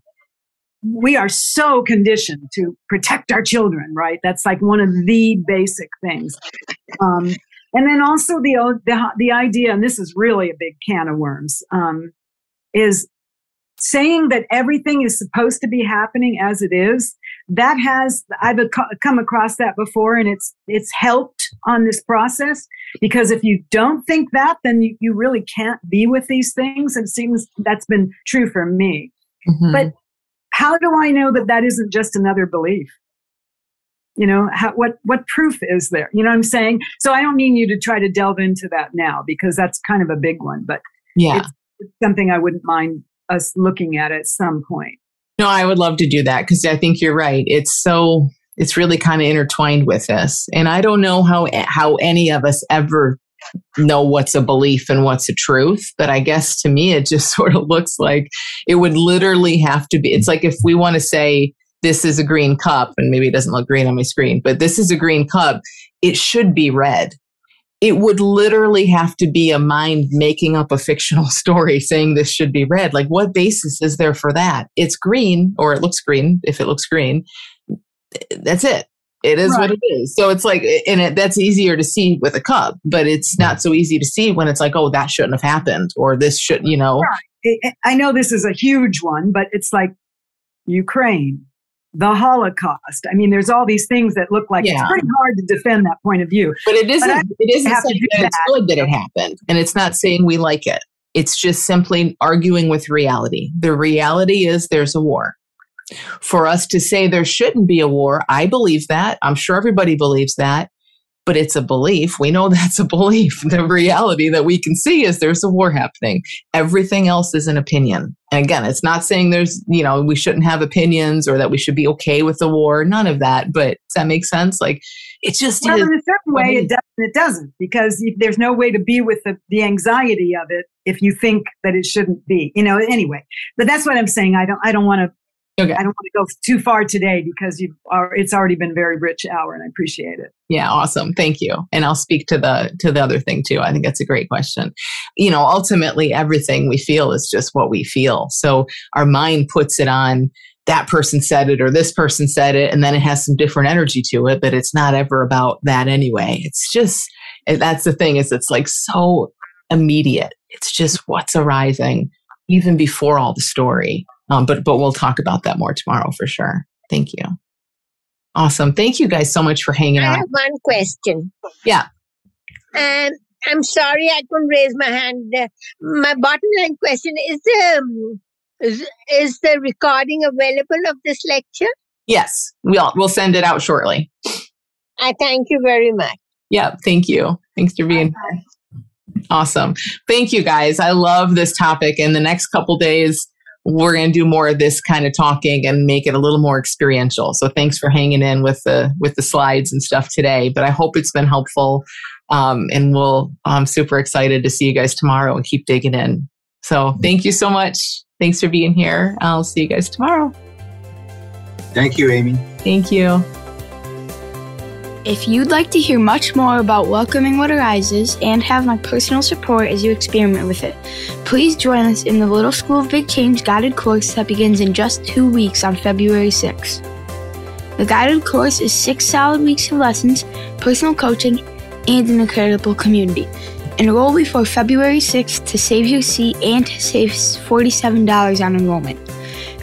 Speaker 12: we are so conditioned to protect our children, right? That's like one of the basic things. Um, and then also the, the the idea, and this is really a big can of worms, um, is saying that everything is supposed to be happening as it is. That has I've come across that before, and it's it's helped on this process because if you don't think that, then you, you really can't be with these things. It seems that's been true for me.
Speaker 1: Mhm.
Speaker 12: But how do I know that that isn't just another belief? You know, how, what what proof is there? You know what I'm saying? So I don't mean you to try to delve into that now because that's kind of a big one, but
Speaker 1: yeah
Speaker 12: it's, it's something I wouldn't mind us looking at at some point.
Speaker 1: No, I would love to do that because I think you're right. It's so it's really kind of intertwined with this, and I don't know how how any of us ever know what's a belief and what's a truth. But I guess to me, it just [laughs] sort of looks like it would literally have to be. It's like if we want to say this is a green cup, and maybe it doesn't look green on my screen, but this is a green cup. It should be red. It would literally have to be a mind making up a fictional [laughs] story saying this should be red. Like, what basis is there for that? It's green, or it looks green if it looks green. That's it. It is right. what it is. So it's like, and it, that's easier to see with a cup, but it's not so easy to see when it's like, oh, that shouldn't have happened, or this should, you know.
Speaker 12: Right. I know this is a huge one, but it's like Ukraine, the Holocaust. I mean, there's all these things that look like yeah. it's pretty hard to defend that point of view.
Speaker 1: But it isn't. But it isn't saying that it's good that it happened, and it's not saying we like it. It's just simply arguing with reality. The reality is there's a war. For us to say there shouldn't be a war, I believe that. I'm sure everybody believes that but it's a belief. We know [laughs] that's a belief. The reality that we can see is there's a war happening. Everything else is an opinion. And again, it's not saying there's, you know, we shouldn't have opinions or that we should be okay with the war. None of that. But does that make sense? Like, it just
Speaker 12: well,
Speaker 1: is.
Speaker 12: in a certain way, it doesn't. It doesn't because there's no way to be with the, the anxiety of it if you think that it shouldn't be. You know. Anyway, but that's what I'm saying. I don't. I don't want to Okay. I don't want to go too far today because you are, it's already been very rich hour and I appreciate it.
Speaker 1: Yeah, awesome. Thank you. And I'll speak to the to the other thing too. I think that's a great question. You know, ultimately everything we feel is just what we feel. So our mind puts it on that person said it or this person said it and then it has some different energy to it, but it's not ever about that anyway. It's just eh, that's the thing is it's like so immediate. It's just what's arising even before all the story. Um, but but we'll talk about that more tomorrow for sure. Thank you. Awesome. Thank you guys so much for hanging out.
Speaker 13: I have one question.
Speaker 1: Yeah.
Speaker 13: Um, I'm sorry I couldn't raise my hand. Uh, my bottom line question is um, is, is the recording available of this lecture?
Speaker 1: Yes, we'll we'll send it out shortly.
Speaker 13: I thank you very much.
Speaker 1: Yeah, thank you. Thanks for being here. Awesome. Thank you guys. I love this topic. In the next couple days, we're going to do more of this kind of talking and make it a little more experiential. So thanks for hanging in with the with the slides and stuff today. But I hope it's been helpful. Um, and we'll I'm super excited to see you guys tomorrow and keep digging in. So thank you so much. Thanks for being here. I'll see you guys tomorrow.
Speaker 10: Thank you, Amy.
Speaker 1: Thank you.
Speaker 14: If you'd like to hear much more about welcoming what arises and have my personal support as you experiment with it, please join us in the Little School of Big Change guided course that begins in just two weeks on February 6th. The guided course is six solid weeks of lessons, personal coaching, and an incredible community. Enroll before February 6th to save your seat and to save $47 on enrollment.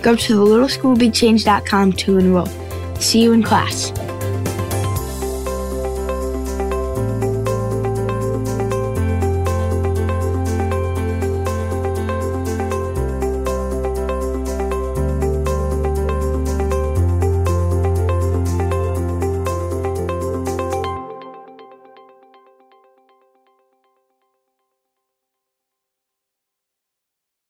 Speaker 14: Go to thelittleschoolbigchange.com to enroll. See you in class.